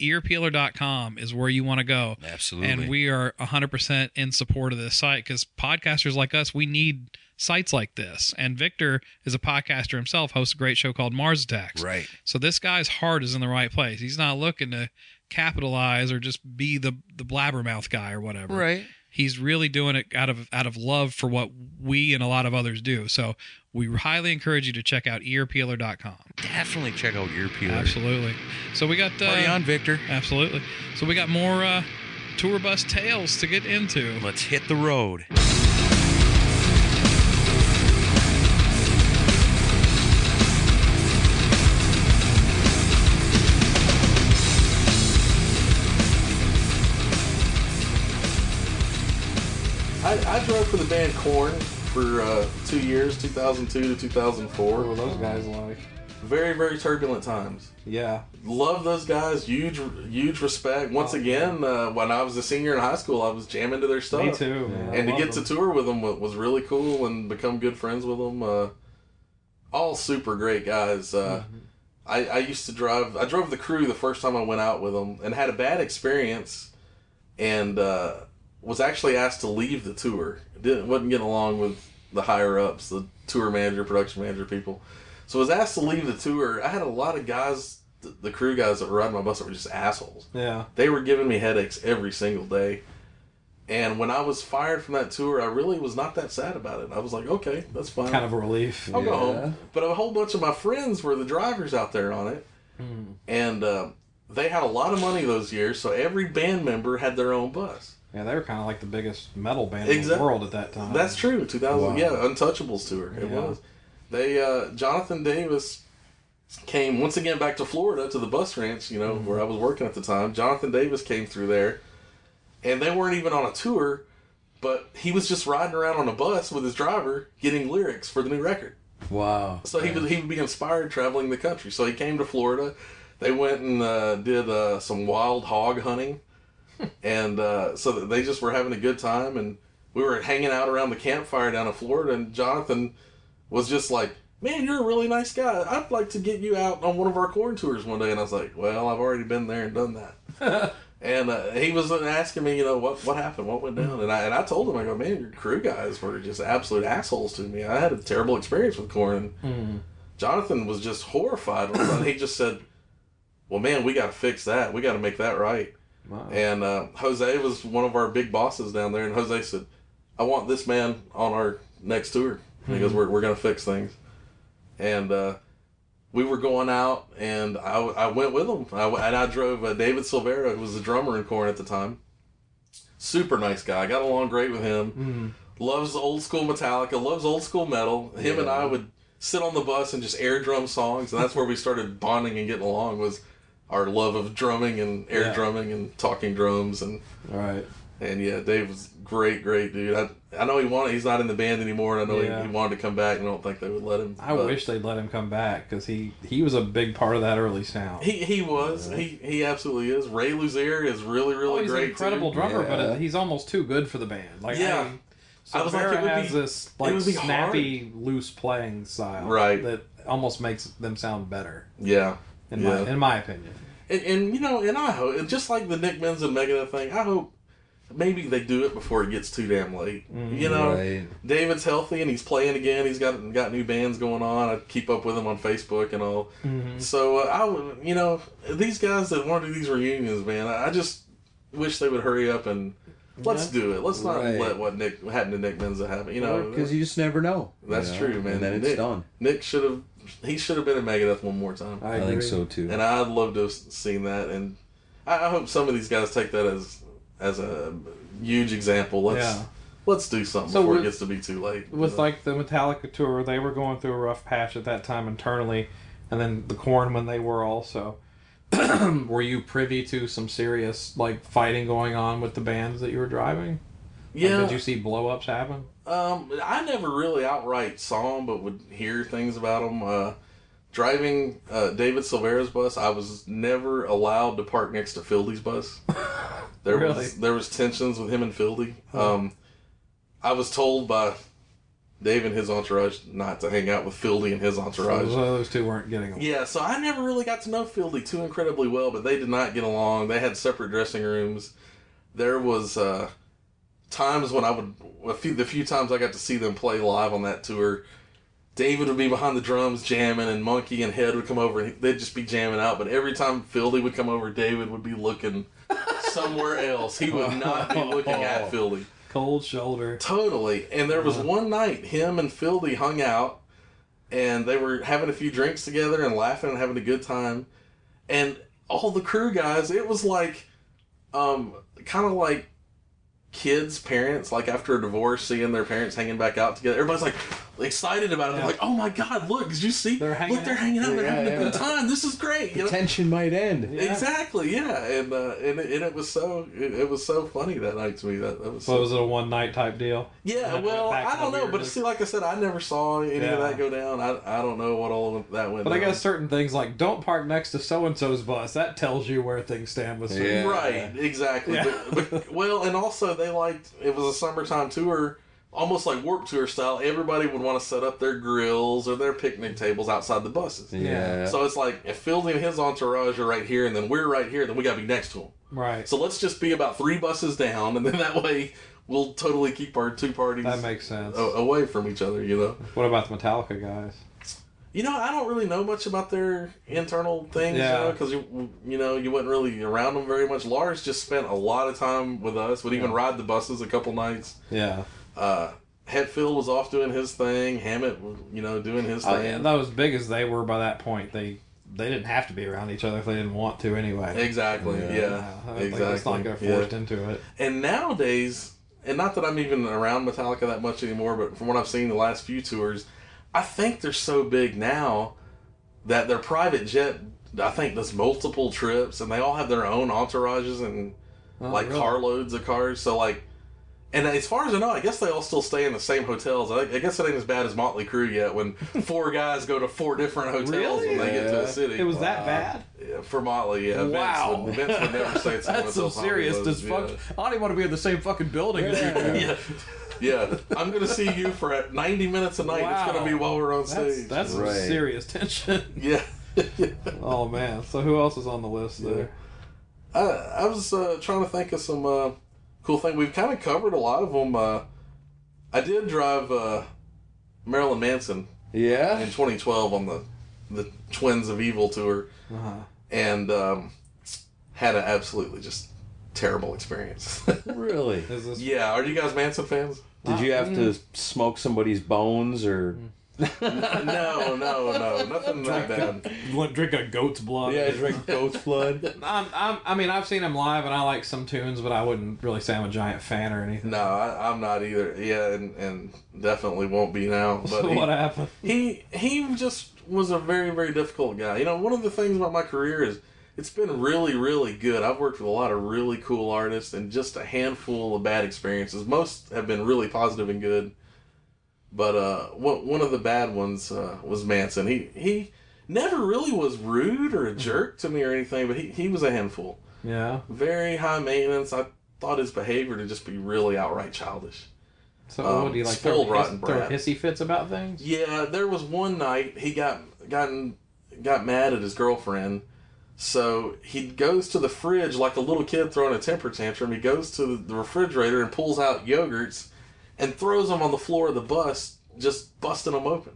earpeeler.com is where you want to go. Absolutely. And we are 100% in support of this site because podcasters like us, we need sites like this. And Victor is a podcaster himself, hosts a great show called Mars Attacks. Right. So this guy's heart is in the right place. He's not looking to capitalize or just be the the blabbermouth guy or whatever. Right. He's really doing it out of out of love for what we and a lot of others do. So we highly encourage you to check out earpeeler.com. Definitely check out earpeeler. Absolutely. So we got uh, Party on, Victor. Absolutely. So we got more uh, tour bus tales to get into. Let's hit the road. I, I drove for the band Korn for uh, two years, 2002 to 2004. What 2004. were those guys like? Very, very turbulent times. Yeah. Love those guys. Huge, huge respect. Once again, uh, when I was a senior in high school, I was jamming to their stuff. Me too, man. I And to love get to tour with them was really cool and become good friends with them. Uh, all super great guys. Uh, Mm-hmm. I, I used to drive. I drove the crew the first time I went out with them and had a bad experience, and uh, was actually asked to leave the tour. Didn't wasn't getting along with the higher ups, the tour manager, production manager people. So I was asked to leave the tour. I had a lot of guys, the, the crew guys that were riding my bus that were just assholes. Yeah. They were giving me headaches every single day. And when I was fired from that tour, I really was not that sad about it. I was like, okay, that's fine. Kind of a relief. I'll go home. But a whole bunch of my friends were the drivers out there on it. And uh, they had a lot of money those years, so every band member had their own bus. Yeah, they were kind of like the biggest metal band in the world at that time. That's true. 2000, Wow. yeah, Untouchables tour. It Yeah. was. They, uh, Jonathan Davis came once again back to Florida to the bus ranch, you know, Mm-hmm. where I was working at the time. Jonathan Davis came through there, and they weren't even on a tour, but he was just riding around on a bus with his driver getting lyrics for the new record. Wow. So he would he would be inspired traveling the country. So he came to Florida. They went and uh, did uh, some wild hog hunting, and uh, so they just were having a good time. And we were hanging out around the campfire down in Florida. And Jonathan was just like, "Man, you're a really nice guy. I'd like to get you out on one of our Korn tours one day." And I was like, "Well, I've already been there and done that." and uh, he was asking me, you know, what what happened, what went down, and I and I told him, I go, "Man, your crew guys were just absolute assholes to me. I had a terrible experience with Korn." And Jonathan was just horrified. He just said, well, man, we got to fix that. We got to make that right. Wow. And uh, Jose was one of our big bosses down there, and Jose said, "I want this man on our next tour because we're we're gonna fix things." And uh, we were going out, and I, I went with him, I, and I drove uh, David Silveria, who was the drummer in Korn at the time. Super nice guy. Got along great with him. Loves old school Metallica. Loves old school metal. Him and I would sit on the bus and just air drum songs, and that's where we started bonding and getting along. Was our love of drumming and air Yeah. drumming and talking drums and All right. and yeah, Dave was great, great dude. I I know he wanted. He's not in the band anymore, and I know Yeah. he, he wanted to come back. and I don't think they would let him. I but wish they'd let him come back because he he was a big part of that early sound. he he was. He he absolutely is. Ray Luzier is really really oh, he's great. an incredible too. drummer, but Yeah. he's almost too good for the band. Like Yeah. I, I was like, it would has be- this like would be snappy, loose playing style, Right. That almost makes them sound better, Yeah. In yeah. my in my opinion. And, and you know, and I hope, just like the Nick Menza Megadeth thing, I hope maybe they do it before it gets too damn late. You know, Right. David's healthy and he's playing again. He's got got new bands going on. I keep up with him on Facebook and all. So uh, I would, you know, these guys that want to do these reunions, man, I just wish they would hurry up and let's do it. Let's not Right. let what Nick what happened to Nick Menza happen. You know, because you just never know. you that's know? true, man. And then it's Nick, done. Nick should have. He should have been in Megadeth one more time. I, I, think so too. And I'd love to have seen that, and I, I hope some of these guys take that as as a huge example. Let's Yeah. let's do something So before with- it gets to be too late. With you know? like the Metallica tour, they were going through a rough patch at that time internally, and then the Korn when they were also. were you privy to some serious like fighting going on with the bands that you were driving? Like, yeah, did you see blow ups happen? Um, I never really outright saw him, but would hear things about him. Uh, driving uh, David Silveria's bus, I was never allowed to park next to Fieldy's bus. There Really? was there was tensions with him and Fieldy. Um, I was told by Dave and his entourage not to hang out with Fieldy and his entourage. So those two weren't getting along. Yeah, so I never really got to know Fieldy too incredibly well, but they did not get along. They had separate dressing rooms. There was uh, times when I would a few the few times I got to see them play live on that tour. David would be behind the drums jamming, and Monkey and Head would come over, and they'd just be jamming out. But every time Fieldy would come over, David would be looking somewhere else. He would not be looking at Fieldy. Cold shoulder. Totally. And there was one night him and Fieldy hung out and they were having a few drinks together and laughing and having a good time. And all the crew guys, it was like um kind of like kids, parents, like after a divorce, seeing their parents hanging back out together. Everybody's like excited about it. They're like, "Oh my god, look! Did you see? They're hanging look, they're out. hanging out. They're Yeah, having a yeah. good time. This is great." You know? Tension might end. Exactly, yeah, and uh, and, it, and it was so it, it was so funny that night to me. That, that was So so was it a one night type deal? yeah, well, I don't know, but see, like I said, I never saw any Yeah. of that go down. I, I don't know what all of that went. But I down. guess certain things like don't park next to so and so's bus. That tells you where things stand with certain. Yeah. right, exactly. Yeah. But, but, well, and also they liked it was a summertime tour, almost like Warp Tour style. Everybody would want to set up their grills or their picnic tables outside the buses. Yeah. So it's like if Fieldy and his entourage are right here, and then we're right here, then we got to be next to them. Right. So let's just be about three buses down, and then that way we'll totally keep our two parties That makes sense. a- away from each other. You know. What about the Metallica guys? You know, I don't really know much about their internal things, Yeah. you know, because you, you know you wasn't really around them very much. Lars just spent a lot of time with us. Would even ride the buses a couple nights. Yeah. Uh, Hetfield was off doing his thing. Hammett, was, you know, doing his Oh, thing. yeah. That was big as they were by that point. They they didn't have to be around each other if they didn't want to anyway. Exactly. Yeah. Yeah, I think exactly. Let's not get yeah. forced into it. And nowadays, and not that I'm even around Metallica that much anymore, but from what I've seen the last few tours, I think they're so big now that their private jet, I think, does multiple trips, and they all have their own entourages and Oh, like really? carloads of cars. So like, and as far as I know, I guess they all still stay in the same hotels. I, I guess it ain't as bad as Motley Crue yet, when four guys go to four different hotels when they get to a city. It was that bad. Yeah, for Motley, yeah. Wow. Vince would, Vince would never say it's That's some serious dysfunction. dysfunction. I don't even want to be in the same fucking building as you. do. yeah. Yeah, I'm gonna see you for 90 minutes a night. It's gonna be while we're on That's, stage. that's some Right. serious tension. yeah. oh man. So who else is on the list there? I, I was uh, trying to think of some uh, cool thing. We've kind of covered a lot of them. Uh, I did drive uh, Marilyn Manson Yeah. in 2012 on the the Twins of Evil tour, Uh-huh. and um, had an absolutely just terrible experience. Really? Is this yeah, are you guys Manson fans? Did you have to smoke somebody's bones or? No, no, no, nothing like that bad. want drink a goat's blood? Yeah, drink goat's blood. I'm, I'm, I mean, I've seen him live, and I like some tunes, but I wouldn't really say I'm a giant fan or anything. No, I, I'm not either. Yeah, and, and definitely won't be now. But So he, what happened? he he just was a very very difficult guy. You know, one of the things about my career is it's been really really good. I've worked with a lot of really cool artists and just a handful of bad experiences. Most have been really positive and good. But uh, one one of the bad ones uh, was Manson. He he never really was rude or a jerk to me or anything, but he, he was a handful. Yeah. Very high maintenance. I thought his behavior to just be really outright childish. So Um, what do you like? throw, rotten throw hissy fits about things? Yeah, there was one night he got gotten got mad at his girlfriend. So he goes to the fridge like a little kid throwing a temper tantrum. He goes to the refrigerator and pulls out yogurts and throws them on the floor of the bus, just busting them open.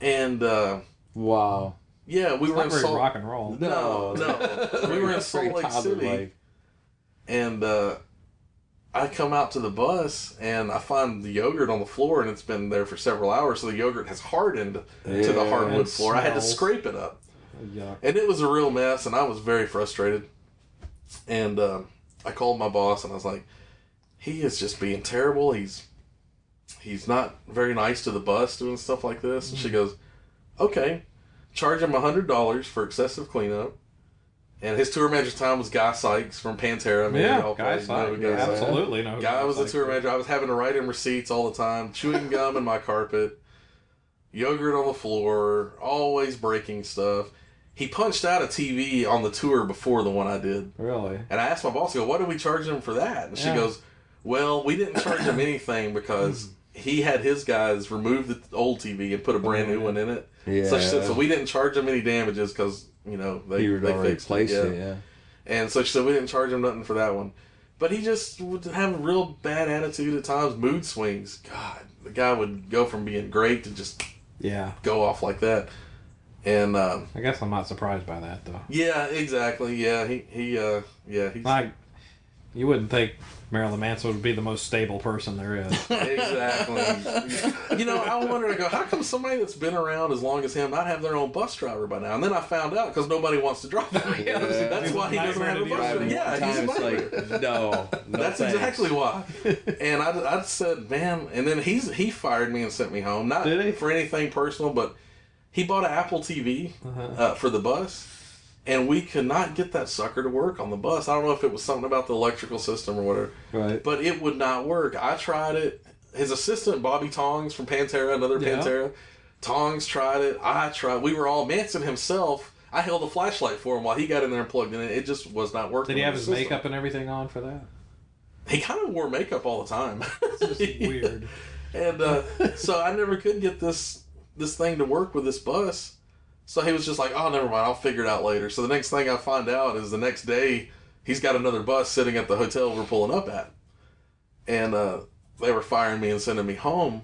And uh, Wow. yeah, we It's were not in very Salt. rock and roll. No, no, we were in Very Salt Lake City toddler-like. and uh, I come out to the bus and I find the yogurt on the floor and it's been there for several hours, so the yogurt has hardened to the hardwood it floor. I had to scrape it up, Yuck. and it was a real mess, and I was very frustrated. And um, I called my boss and I was like, "He is just being terrible. He's he's not very nice to the bus doing stuff like this." And she mm-hmm. goes, "Okay, charge him a hundred dollars for excessive cleanup." And his tour manager time was Guy Sykes from Pantera. Maybe Yeah, Guy probably know who Sykes. Guy Sykes is. Absolutely no. Guy was the tour manager. I was having to write him receipts all the time, chewing gum in my carpet, yogurt on the floor, always breaking stuff. He punched out a TV on the tour before the one I did. Really? And I asked my boss, I go, what did we charge him for that? And she Yeah. goes, well, we didn't charge him anything because he had his guys remove the old TV and put a brand new one in it. Yeah. So she said, so we didn't charge him any damages because, you know, they, He they fixed placed it. it. Yeah. And so she said we didn't charge him nothing for that one. But he just would have a real bad attitude at times, mood swings. God, the guy would go from being great to just Yeah. go off like that. And um, I guess I'm not surprised by that though. yeah, exactly. Yeah, he he uh yeah, he's Like, you wouldn't think Marilyn Manson would be the most stable person there is. exactly. you know, I wondered. I go, how come somebody that's been around as long as him not have their own bus driver by now? And then I found out because nobody wants to drive. Yeah. That's why he doesn't have a bus driver. Yeah, one he's a it's nightmare. like no, no That's thanks. exactly why. And I, I said, man, and then he's he fired me and sent me home. Not Did he? for anything personal, but he bought an Apple TV Uh-huh. uh, for the bus, and we could not get that sucker to work on the bus. I don't know if it was something about the electrical system or whatever, Right. but it would not work. I tried it. His assistant Bobby Tongs from Pantera, another Yeah. Pantera, Tongs tried it. I tried. We were all Manson himself. I held a flashlight for him while he got in there and plugged in. It It just was not working. Did he have his system. makeup and everything on for that? He kind of wore makeup all the time. It's just weird. and uh, so I never could get this this thing to work with this bus. So he was just like, "Oh, never mind. I'll figure it out later." So the next thing I find out is the next day he's got another bus sitting at the hotel we're pulling up at, and uh, they were firing me and sending me home.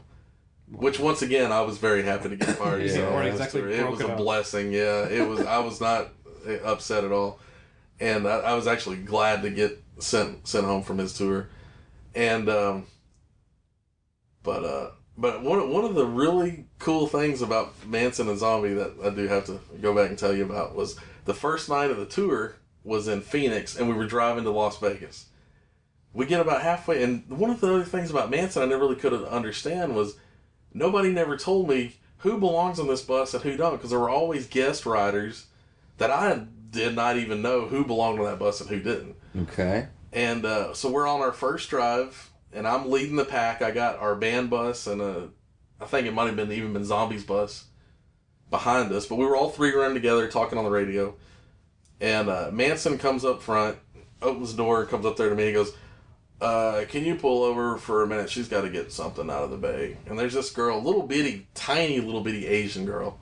Which once again, I was very happy to get fired. Yeah, so it was- exactly it was a up. blessing. Yeah, it was. I was not upset at all, and I, I was actually glad to get sent sent home from his tour, and um, but uh, but one one of the really cool things about Manson and Zombie that I do have to go back and tell you about was the first night of the tour was in Phoenix, and we were driving to Las Vegas. We get about halfway, and one of the other things about Manson I never really could understand was nobody never told me who belongs on this bus and who don't, because there were always guest riders that I did not even know who belonged on that bus and who didn't. Okay. And uh, so we're on our first drive, and I'm leading the pack. I got our band bus and a, I think it might have been even been Zombies bus behind us, but we were all three running together talking on the radio. And uh, Manson comes up front, opens the door, and comes up there to me. He goes, uh, "Can you pull over for a minute? She's got to get something out of the bay." And there's this girl, little bitty, tiny little bitty Asian girl,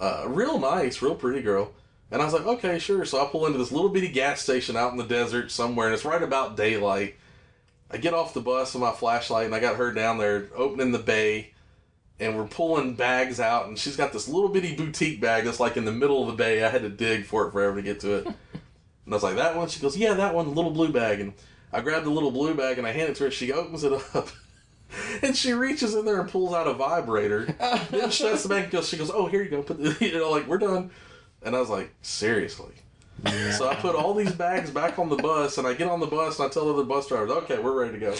uh, real nice, real pretty girl. And I was like, okay, sure. So I pull into this little bitty gas station out in the desert somewhere, and it's right about daylight. I get off the bus with my flashlight, and I got her down there opening the bay. and we're pulling bags out, and she's got this little bitty boutique bag that's like in the middle of the bay. I had to dig for it forever to get to it. and I was like, that one? She goes, yeah, that one, the little blue bag. And I grabbed the little blue bag and I hand it to her. She opens it up. And she reaches in there and pulls out a vibrator. then shuts the bag and goes, she goes, oh, here you go. Put the, you know, like, we're done. And I was like, seriously? So I put all these bags back on the bus, and I get on the bus, and I tell the other bus drivers, "Okay, we're ready to go."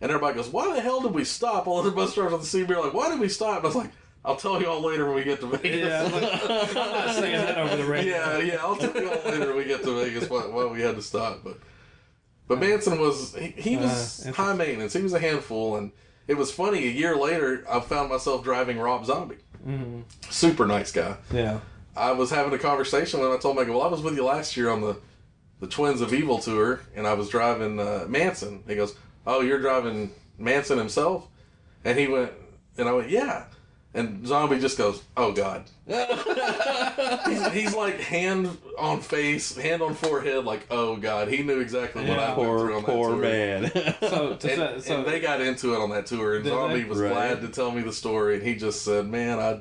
And everybody goes, "Why the hell did we stop?" All the other bus drivers on the CB are like, "Why did we stop?" And I was like, "I'll tell you all later when we get to Vegas." Yeah. I'm not saying that over the radio. yeah, yeah. I'll tell you all later when we get to Vegas why, why we had to stop. But but Manson was he, he was Uh, high maintenance. He was a handful, and it was funny. A year later, I found myself driving Rob Zombie. Mm-hmm. Super nice guy. Yeah. I was having a conversation with him. I told him, I go, well, I was with you last year on the, the Twins of Evil tour, and I was driving uh, Manson. He goes, oh, you're driving Manson himself? And he went, and I went, yeah. And Zombie just goes, oh, God. he's, he's like hand on face, hand on forehead, like, oh, God. He knew exactly what I went through Poor, on that poor tour. man. So, to And, say, so and they got into it on that tour, and Zombie they? was Right. glad to tell me the story. And he just said, "Man, I,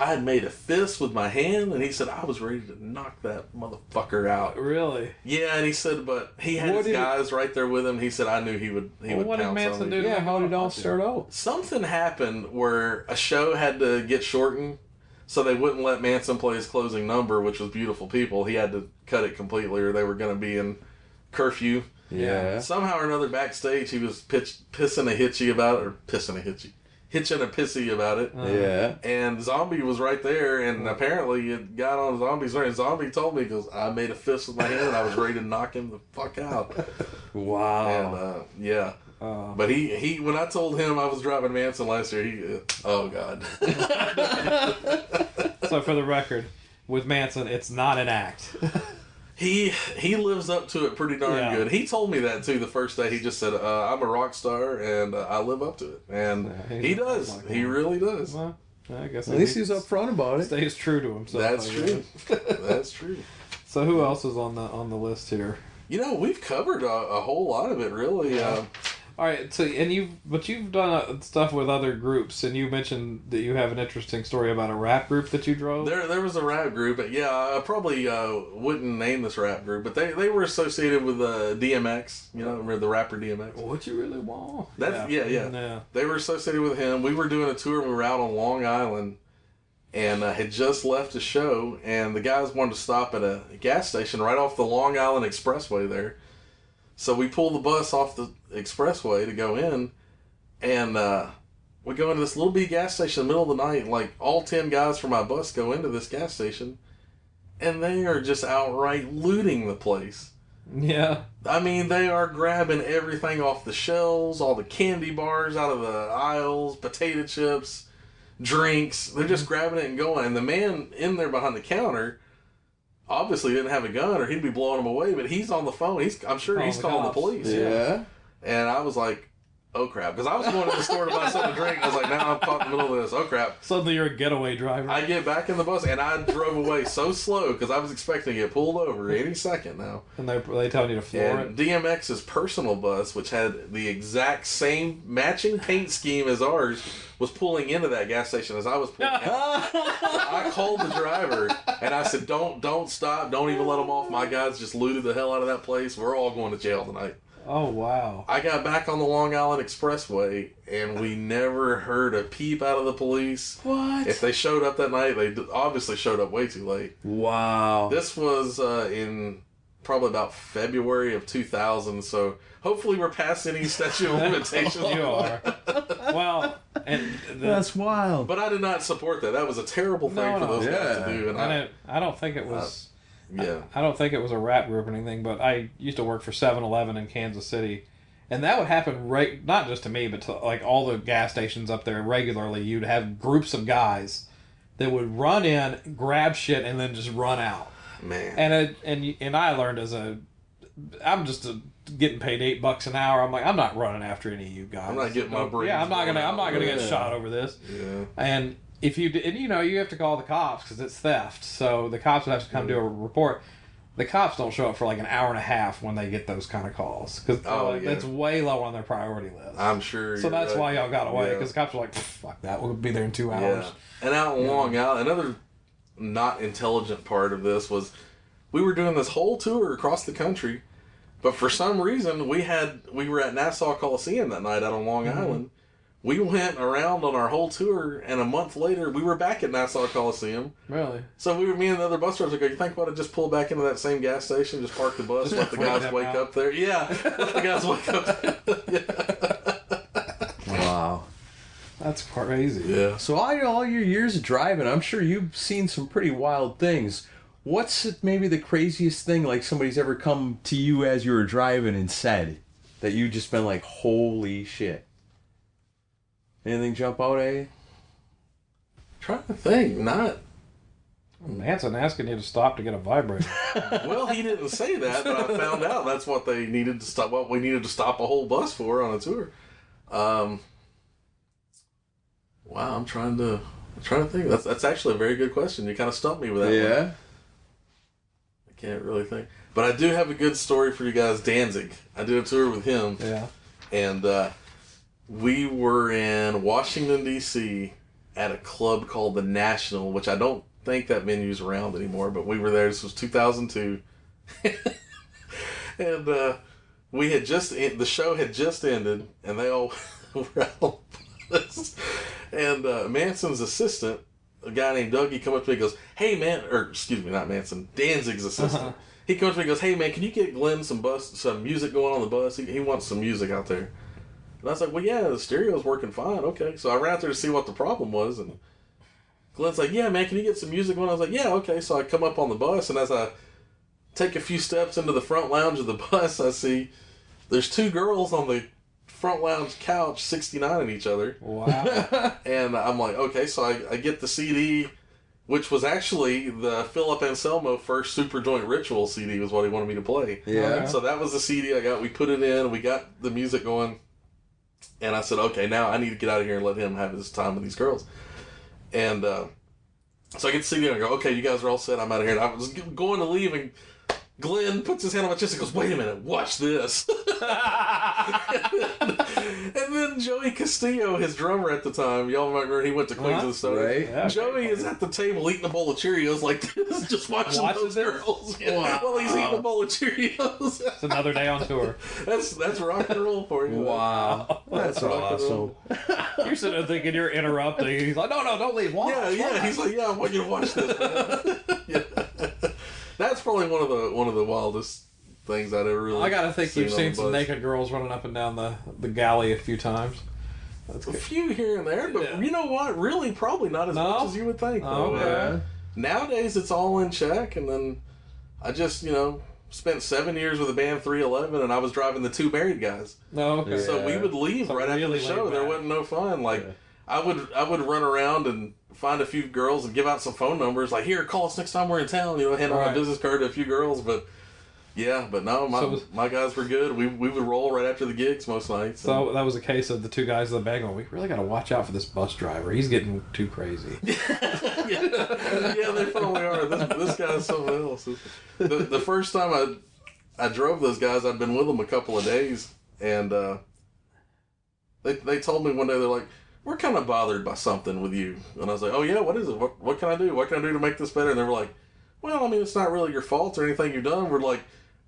I had made a fist with my hand, and he said I was ready to knock that motherfucker out." really, Yeah, and he said, but he had What his did- guys right there with him. He said, "I knew he would. He Well, would what did Manson on do to Yeah, how did it all start out? Something happened where a show had to get shortened, so they wouldn't let Manson play his closing number, which was "Beautiful People." He had to cut it completely, or they were going to be in curfew. yeah. Somehow or another, backstage, he was pitch, pissing a hitchy about it, or pissing a hitchy, hitching a pissy about it. Yeah. And Zombie was right there, and apparently it got on Zombie's nerves. Zombie told me, because I made a fist with my hand, and I was ready to knock him the fuck out. Wow. And uh, yeah. but he, he when I told him I was driving Manson last year, he, uh, oh god, so for the record, with Manson, it's not an act. he he lives up to it pretty darn Yeah. good. He told me that too the first day. He just said, uh, "I'm a rock star and uh, I live up to it," and Yeah, he's he does. like he one. really does. well, I guess At least he's upfront about it. stays true to himself. That's true. That's true. So who else is on the on the list here? You know, we've covered a, a whole lot of it, really. Um, All right, so and you've but you've done uh, stuff with other groups, and you mentioned that you have an interesting story about a rap group that you drove. there, there was a rap group. But yeah, I probably uh, wouldn't name this rap group, but they, they were associated with uh, DMX. You know, the rapper DMX? What you really want? That's yeah, yeah. yeah. They were associated with him. We were doing a tour. We were out on Long Island, and uh, had just left a show. And the guys wanted to stop at a gas station right off the Long Island Expressway there. So we pull the bus off the expressway to go in, and uh, we go into this little bitty gas station in the middle of the night. Like all ten guys from my bus go into this gas station, and they are just outright looting the place. Yeah. I mean, they are grabbing everything off the shelves, all the candy bars out of the aisles, potato chips, drinks. They're just grabbing it and going. And the man in there behind the counter obviously didn't have a gun or he'd be blowing them away, but he's on the phone. He's I'm sure Calling he's the calling the cops. police. Yeah. And I was like, oh crap. Because I was going to the store to buy something to drink. I was like, now I'm caught in the middle of this. Oh crap. Suddenly you're a getaway driver. I get back in the bus and I drove away so slow because I was expecting to get pulled over any second now. and they they telling you to floor And it. DMX's personal bus, which had the exact same matching paint scheme as ours, was pulling into that gas station as I was pulling out. I called the driver and I said, "Don't, don't stop! Don't even let them off. My guys just looted the hell out of that place. We're all going to jail tonight." Oh wow. I got back on the Long Island Expressway and we never heard a peep out of the police. What? If they showed up that night, they obviously showed up way too late. Wow. This was uh, in probably about February of 2000, so hopefully we're past any statute of limitations. you are. Well, and the, That's wild. But I did not support that. That was a terrible thing No, for no. those guys Yeah. to do. And I I, don't, I don't think it was. Yeah, I don't think it was a rap group or anything, but I used to work for 7-Eleven in Kansas City, and that would happen right not just to me, but to like all the gas stations up there regularly. You'd have groups of guys that would run in, grab shit, and then just run out. man. And it, and and I learned as a, I'm just a, getting paid eight bucks an hour. I'm like, I'm not running after any of you guys. I'm not getting my brains Yeah, I'm not gonna, I'm not gonna out. get shot over this. yeah. And if you, and you know, you have to call the cops because it's theft. So the cops would have to come do a report. the cops don't show up for like an hour and a half when they get those kind of calls because Oh, yeah. that's way low on their priority list. I'm sure. so that's right. why y'all got away because the cops were like, "Fuck that, we'll be there in two hours." Yeah. And out in Long Island, another not intelligent part of this was we were doing this whole tour across the country, but for some reason we had we were at Nassau Coliseum that night out on Long Mm-hmm. Island. We went around on our whole tour, and a month later we were back at Nassau Coliseum. Really? So we were me and the other bus drivers like, you think about I just pull back into that same gas station, just park the bus, let the guys wake out. up there. Yeah, let the guys wake up. Wow. That's crazy. Yeah. So all, all your years of driving, I'm sure you've seen some pretty wild things. What's maybe the craziest thing like somebody's ever come to you as you were driving and said that you just been like, holy shit? Anything jump out at you? Trying to think, not. Manson asking you to stop to get a vibrator. Well, he didn't say that, but I found out that's what they needed to stop. What we needed to stop a whole bus for on a tour. Um, wow, I'm trying to I'm trying to think. That's that's actually a very good question. You kind of stumped me with that. one. Yeah. I can't really think, but I do have a good story for you guys. Danzig. I did a tour with him, yeah. and uh, we were in Washington D.C. at a club called the National, which I don't think that venue's around anymore. But we were there. This was 2002, and uh, we had just the show had just ended, and they all were out. And uh, Manson's assistant, a guy named Dougie, come up to me and goes, "Hey man," or excuse me, not Manson, Danzig's assistant. He comes to me and goes, "Hey man, can you get Glenn some bus, some music going on the bus? He, he wants some music out there." And I was like, "Well, yeah, the stereo's working fine. Okay." So I ran out there to see what the problem was, and Glenn's like, "Yeah, man, can you get some music going?" I was like, "Yeah, okay." So I come up on the bus, and as I take a few steps into the front lounge of the bus, I see there's two girls on the front lounge couch, 69 in each other. Wow. And I'm like, okay, so I, I get the CD, which was actually the Philip Anselmo first Super Joint Ritual CD, was what he wanted me to play. Yeah. So that was the CD I got. We put it in, we got the music going. And I said, okay, now I need to get out of here and let him have his time with these girls. And uh, so I get the CD and go, okay, you guys are all set. I'm out of here. And I was going to leave and Glenn puts his hand on my chest and goes, wait a minute, watch this. and then Joey Castillo, his drummer at the time, y'all remember he went to Queens Uh-huh. of the Stone. Right. Yeah, Joey is at the table eating a bowl of Cheerios like this, just watching Watches those it? girls yeah, while he's eating a bowl of Cheerios. It's another day on tour. that's that's rock and roll for you. Wow. That's rock and awesome. You're sitting there thinking you're interrupting. He's like, no, no, don't leave. Watch, Yeah, yeah. watch." He's like, yeah, I want you to watch this. yeah. That's probably one of the one of the wildest things I'd ever really. I gotta think you've seen some naked girls running up and down the, the galley a few times. That's A good. few here and there, but Yeah. you know what? Really, probably not as No? much as you would think. Oh, okay. Uh, nowadays, it's all in check, and then I just, you know, spent seven years with the band 311, and I was driving the two married guys. No, okay. So we would leave So right after the show. There wasn't no fun. Like I would, I would run around and find a few girls and give out some phone numbers. Like here, call us next time we're in town. You know, hand out Right. a business card to a few girls. But yeah, but no, my So was- my guys were good. We we would roll right after the gigs most nights. So that was a case of the two guys in the bag going, we really got to watch out for this bus driver. He's getting too crazy. yeah, yeah, they probably are. This, this guy's something else. The, the first time I I drove those guys, I'd been with them a couple of days, and uh, they they told me one day they're like, "We're kind of bothered by something with you," and I was like, "Oh yeah, what is it? What what can I do? What can I do to make this better?" And they were like, "Well, I mean, it's not really your fault or anything you've done." We're like,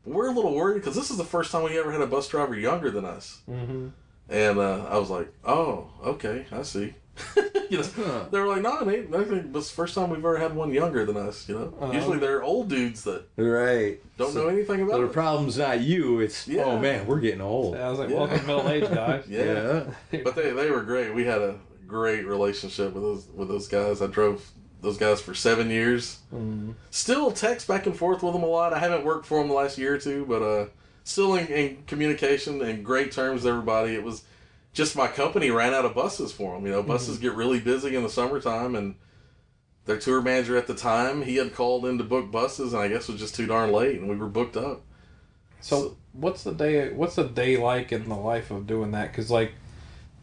"We're a little worried because this is the first time we ever had a bus driver younger than us." Mm-hmm. And uh, I was like, "Oh, okay, I see." you know, they were like, "No, they, I think this is the first time we've ever had one younger than us." You know, Uh-huh. usually they're old dudes that Right. don't know anything about So the problem's not you. It's Yeah. oh man, we're getting old. I was like, Yeah. welcome middle age guys. Yeah. but they they were great. We had a great relationship with those with those guys. I drove those guys for seven years. Mm. Still text back and forth with them a lot. I haven't worked for them the last year or two, but uh, still in, in communication and great terms with everybody. It was just my company ran out of buses for them. You know, buses mm-hmm. get really busy in the summertime, and their tour manager at the time he had called in to book buses, and I guess it was just too darn late, and we were booked up. So what's the day? What's the day like in the life of doing that? Because like,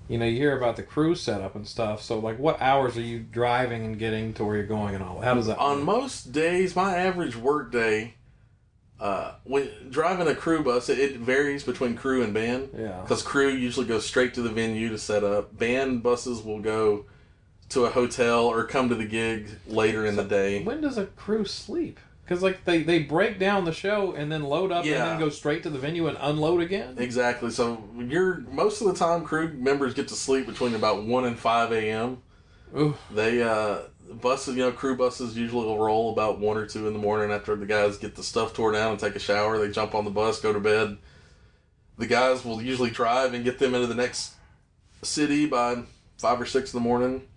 you know, you hear about the cruise setup and stuff. So like, what hours are you driving and getting to where you're going and all? How does that? On work? most days, my average work day Uh, when driving a crew bus, it, it varies between crew and band. Yeah. Because crew usually goes straight to the venue to set up. Band buses will go to a hotel or come to the gig later in the day. When does a crew sleep? Because like they, they break down the show and then load up Yeah. and then go straight to the venue and unload again. Exactly. So you're most of the time crew members get to sleep between about one and five a.m. Ooh. They uh buses, you know, crew buses usually will roll about one or two in the morning after the guys get the stuff tore down and take a shower. They jump on the bus, go to bed. The guys will usually drive and get them into the next city by five or six in the morning,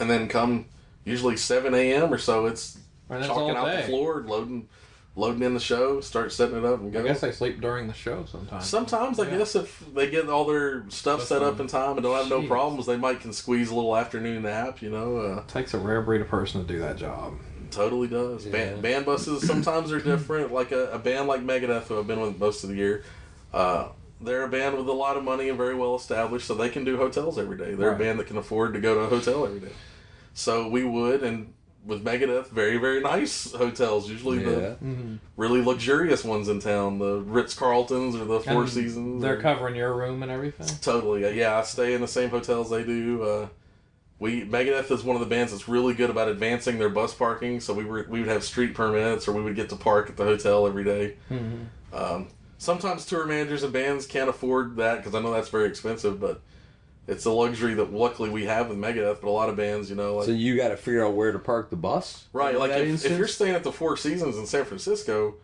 and then come usually seven a.m. or so. It's that's chalking out the floor, loading, loading in the show, start setting it up, and go. I guess they sleep during the show sometimes. Sometimes I Yeah. guess if they get all their stuff set up in time and don't have no problems, they might can squeeze a little afternoon nap. You know, uh, takes a rare breed of person to do that job. totally does. Band, band buses sometimes are different. Like a, a band like Megadeth, who I've been with most of the year, uh, they're a band with a lot of money and very well established, so they can do hotels every day. They're Right. a band that can afford to go to a hotel every day. So we would, and with Megadeth, very very nice hotels. Usually Yeah. the really luxurious ones in town, the Ritz Carltons or the Four And Seasons. They're or- covering your room and everything. Totally. Yeah, I stay in the same hotels they do. Uh, we Megadeth is one of the bands that's really good about advancing their bus parking. So we were we would have street permits, or we would get to park at the hotel every day. Um, sometimes tour managers and bands can't afford that because I know that's very expensive, but it's a luxury that luckily we have with Megadeth. But a lot of bands, you know, like So you got to figure out where to park the bus. Right, like if, if you're staying at the Four Seasons in San Francisco,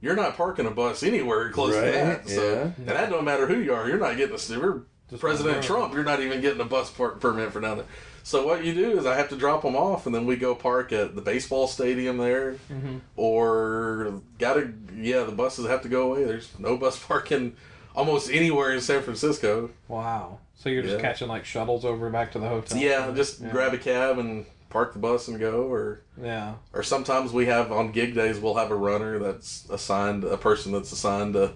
you're not parking a bus anywhere close Right, to that. So, yeah. and that don't matter who you are. You're not getting a. If you're President Trump, you're not even getting a bus park permit for down there. So what you do is I have to drop them off, and then we go park at the baseball stadium there, Mm-hmm. or gotta yeah, the buses have to go away. There's no bus parking almost anywhere in San Francisco. Wow. So you're just Yeah. catching like shuttles over back to the hotel. Yeah, just grab a cab and park the bus and go, or Yeah. or sometimes we have on gig days we'll have a runner that's assigned a person that's assigned to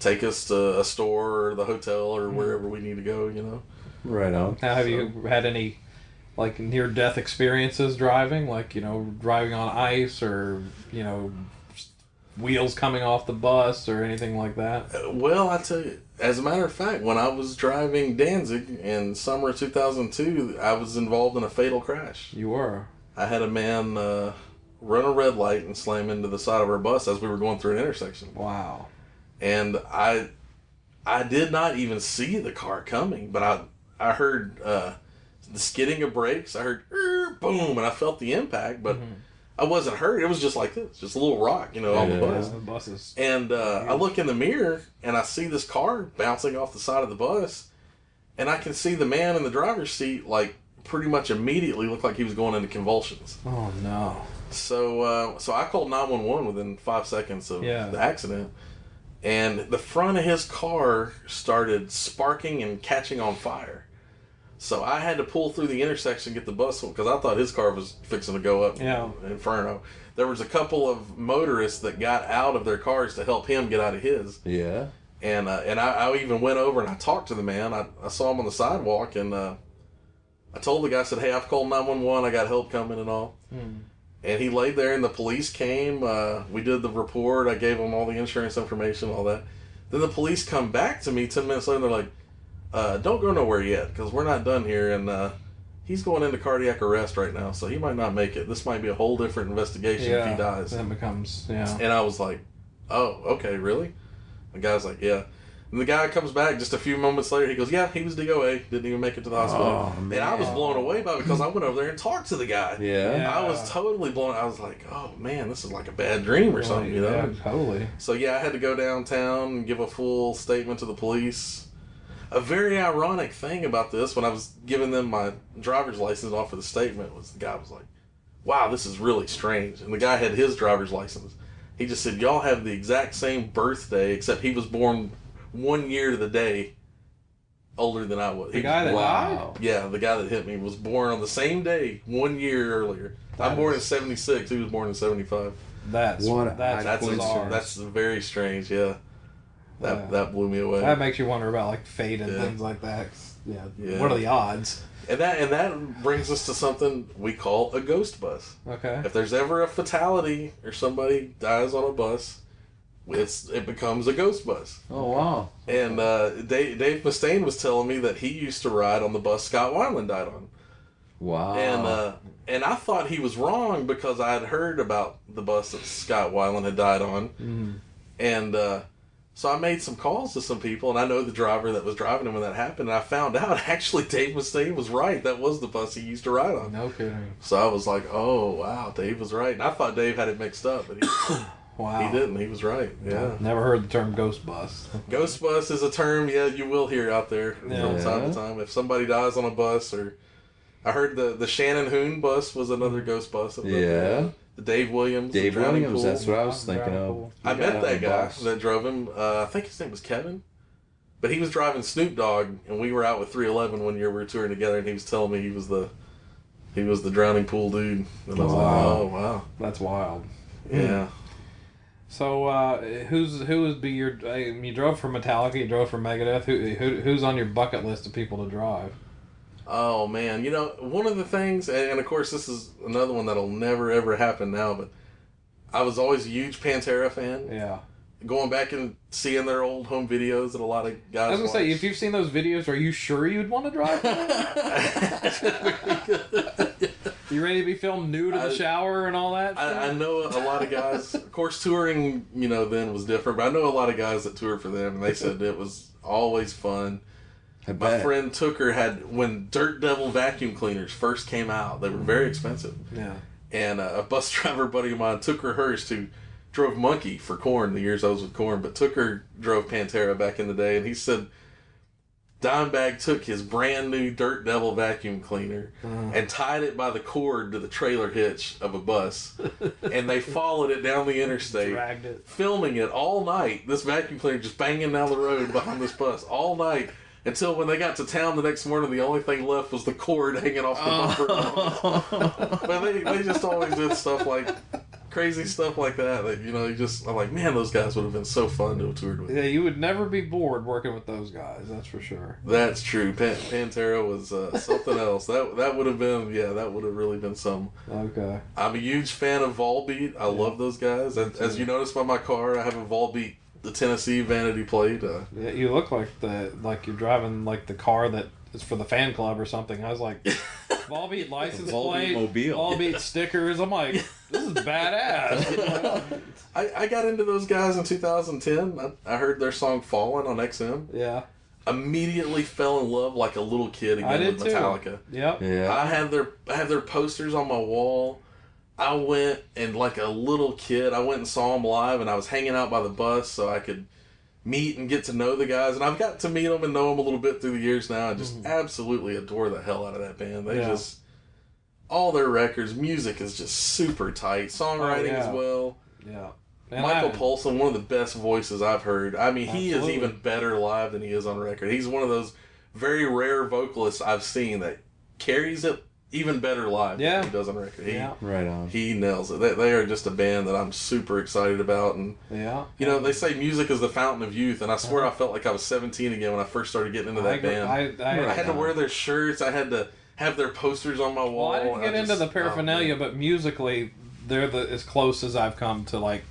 take us to a store or the hotel or hmm. wherever we need to go you know right on. Now, have you had any like near death experiences driving? Like you know, driving on ice or you know, wheels coming off the bus or anything like that? well i tell you as a matter of fact when i was driving danzig in summer of 2002 i was involved in a fatal crash You were. i had a man uh, run a red light and slam into the side of our bus as we were going through an intersection Wow. and I I did not even see the car coming, but I I heard uh, the skidding of brakes. I heard boom, and I felt the impact, but I wasn't hurt. It was just like this, just a little rock, you know, on the bus. Yeah. bus. The buses. And uh, I look in the mirror and I see this car bouncing off the side of the bus, and I can see the man in the driver's seat like pretty much immediately look like he was going into convulsions. Oh no. So uh, so I called nine one one within five seconds of Yeah. the accident, and the front of his car started sparking and catching on fire. So I had to pull through the intersection, get the bus because I thought his car was fixing to go up Yeah. inferno. There was a couple of motorists that got out of their cars to help him get out of his, Yeah. and uh, and I, I even went over and I talked to the man. I, I saw him on the sidewalk, and uh, I told the guy, I said, "Hey, I've called nine one one. I got help coming and all." And he laid there, and the police came. Uh, we did the report. I gave them all the insurance information, all that. Then the police come back to me ten minutes later. and They're like, uh, "Don't go nowhere yet, because we're not done here." And uh, he's going into cardiac arrest right now, so he might not make it. This might be a whole different investigation if he dies. Then it becomes yeah. And I was like, "Oh, okay, really?" The guy's like, "Yeah." And the guy comes back just a few moments later. He goes, "Yeah, he was DOA. Didn't even make it to the hospital." Oh, and I was blown away by it because I went over there and talked to the guy. Yeah. Yeah. I was totally blown. I was like, "Oh man, this is like a bad dream or something," you know. Yeah, totally. So yeah, I had to go downtown and give a full statement to the police. A very ironic thing about this, when I was giving them my driver's license off of the statement, was the guy was like, "Wow, this is really strange." And the guy had his driver's license. He just said, "Y'all have the exact same birthday, except he was born one year to the day older than I was." The He- guy that Wow. yeah, the guy that hit me was born on the same day, one year earlier. I'm That born in '76. He was born in '75. That's What that's That's that's very strange. Yeah, that Yeah. that blew me away. that makes you wonder about like fate and Yeah. things like that. Yeah. Yeah. What are the odds? and that and that brings us to something we call a ghost bus. Okay. If there's ever a fatality or somebody dies on a bus, it's it becomes a ghost bus. Oh wow! And uh, Dave, Dave Mustaine was telling me that he used to ride on the bus Scott Weiland died on. Wow. And uh, and I thought he was wrong because I had heard about the bus that Scott Weiland had died on, Mhm. and uh, so I made some calls to some people, and I know the driver that was driving him when that happened, and I found out actually Dave Mustaine was right. That was the bus he used to ride on. No kidding. So I was like, oh wow, Dave was right, and I thought Dave had it mixed up, but he, Wow. he didn't. He was right. Yeah. Never heard the term ghost bus. Ghost bus is a term, yeah, you will hear out there from time to time. If somebody dies on a bus, or I heard the the Shannon Hoon bus was another ghost bus. Yeah. there. The Dave Williams. Dave Williams, Pool. that's what I was thinking of. I met that guy bus. that drove him. Uh, I think his name was Kevin, but he was driving Snoop Dogg, and we were out with 311 one year. We were touring together, and he was telling me he was the he was the Drowning Pool dude. And I was like, Wow. oh wow, That's wild. yeah. So, uh, who's who would be your? uh, You drove for Metallica. You drove for Megadeth. Who, who who's on your bucket list of people to drive? Oh man, you know one of the things, and, of course this is another one that'll never ever happen now. But I was always a huge Pantera fan. Yeah. Going back and seeing their old home videos that a lot of guys. I was gonna say, if you've seen those videos, are you sure you'd want to drive? you ready to be filmed nude in the I- shower and all that? I, I know a lot of guys. Of course, touring, you know, then was different. But I know a lot of guys that toured for them, and they said it was always fun. I My bet. friend Tooker had when Dirt Devil vacuum cleaners first came out. They were very expensive. Yeah. And uh, a bus driver buddy of mine, Tooker Hurst, who drove Monkey for Korn the years I was with Korn, but Tooker drove Pantera back in the day, and he said Dimebag took his brand new Dirt Devil vacuum cleaner and tied it by the cord to the trailer hitch of a bus, and they followed it down the interstate, Dragged it. filming it all night. This vacuum cleaner just banging down the road behind this bus all night. Until when they got to town the next morning, the only thing left was the cord hanging off the bumper. but they, they just always did stuff like crazy stuff like that. That you know, you just I'm like, man, those guys would have been so fun to have toured with. Yeah, you would never be bored working with those guys. That's for sure. That's true. Pan- Pantera was uh, something else. That that would have been yeah, that would have really been some. Okay. I'm a huge fan of Volbeat. I love those guys. As you notice by my car, I have a Volbeat, the Tennessee vanity plate. Uh, Yeah, you look like the like you're driving like the car that is for the fan club or something. I was like, Volbeat license Volbeat plate, mobile. Volbeat stickers. I'm like, this is badass. I, I got into those guys in 2010. I, I heard their song "Fallen" on XM. yeah, Immediately fell in love like a little kid again I did with too. Metallica. Yep. Yeah. I have their I had their posters on my wall. I went and like a little kid, I went and saw them live, and I was hanging out by the bus so I could meet and get to know the guys. And I've got to meet them and know them a little bit through the years now. I just absolutely adore the hell out of that band. They Mm-hmm. Yeah. just all their records, music is just super tight, songwriting Oh, yeah. as well. Yeah. Michael Poulsen, one of the best voices I've heard. I mean, he is even better live than he is on record. He's one of those very rare vocalists I've seen that carries it even better live Yeah. than he does on record. He, Yeah. Right on. he nails it. They, they are just a band that I'm super excited about. And, Yeah. you know, they say music is the fountain of youth. And I swear I felt like I was 17 again when I first started getting into Uh-huh. I, that band. I, I, I had to wear their shirts. I had to have their posters on my wall. Well, I didn't get into just- the paraphernalia, oh, but musically, they're the as close as I've come to like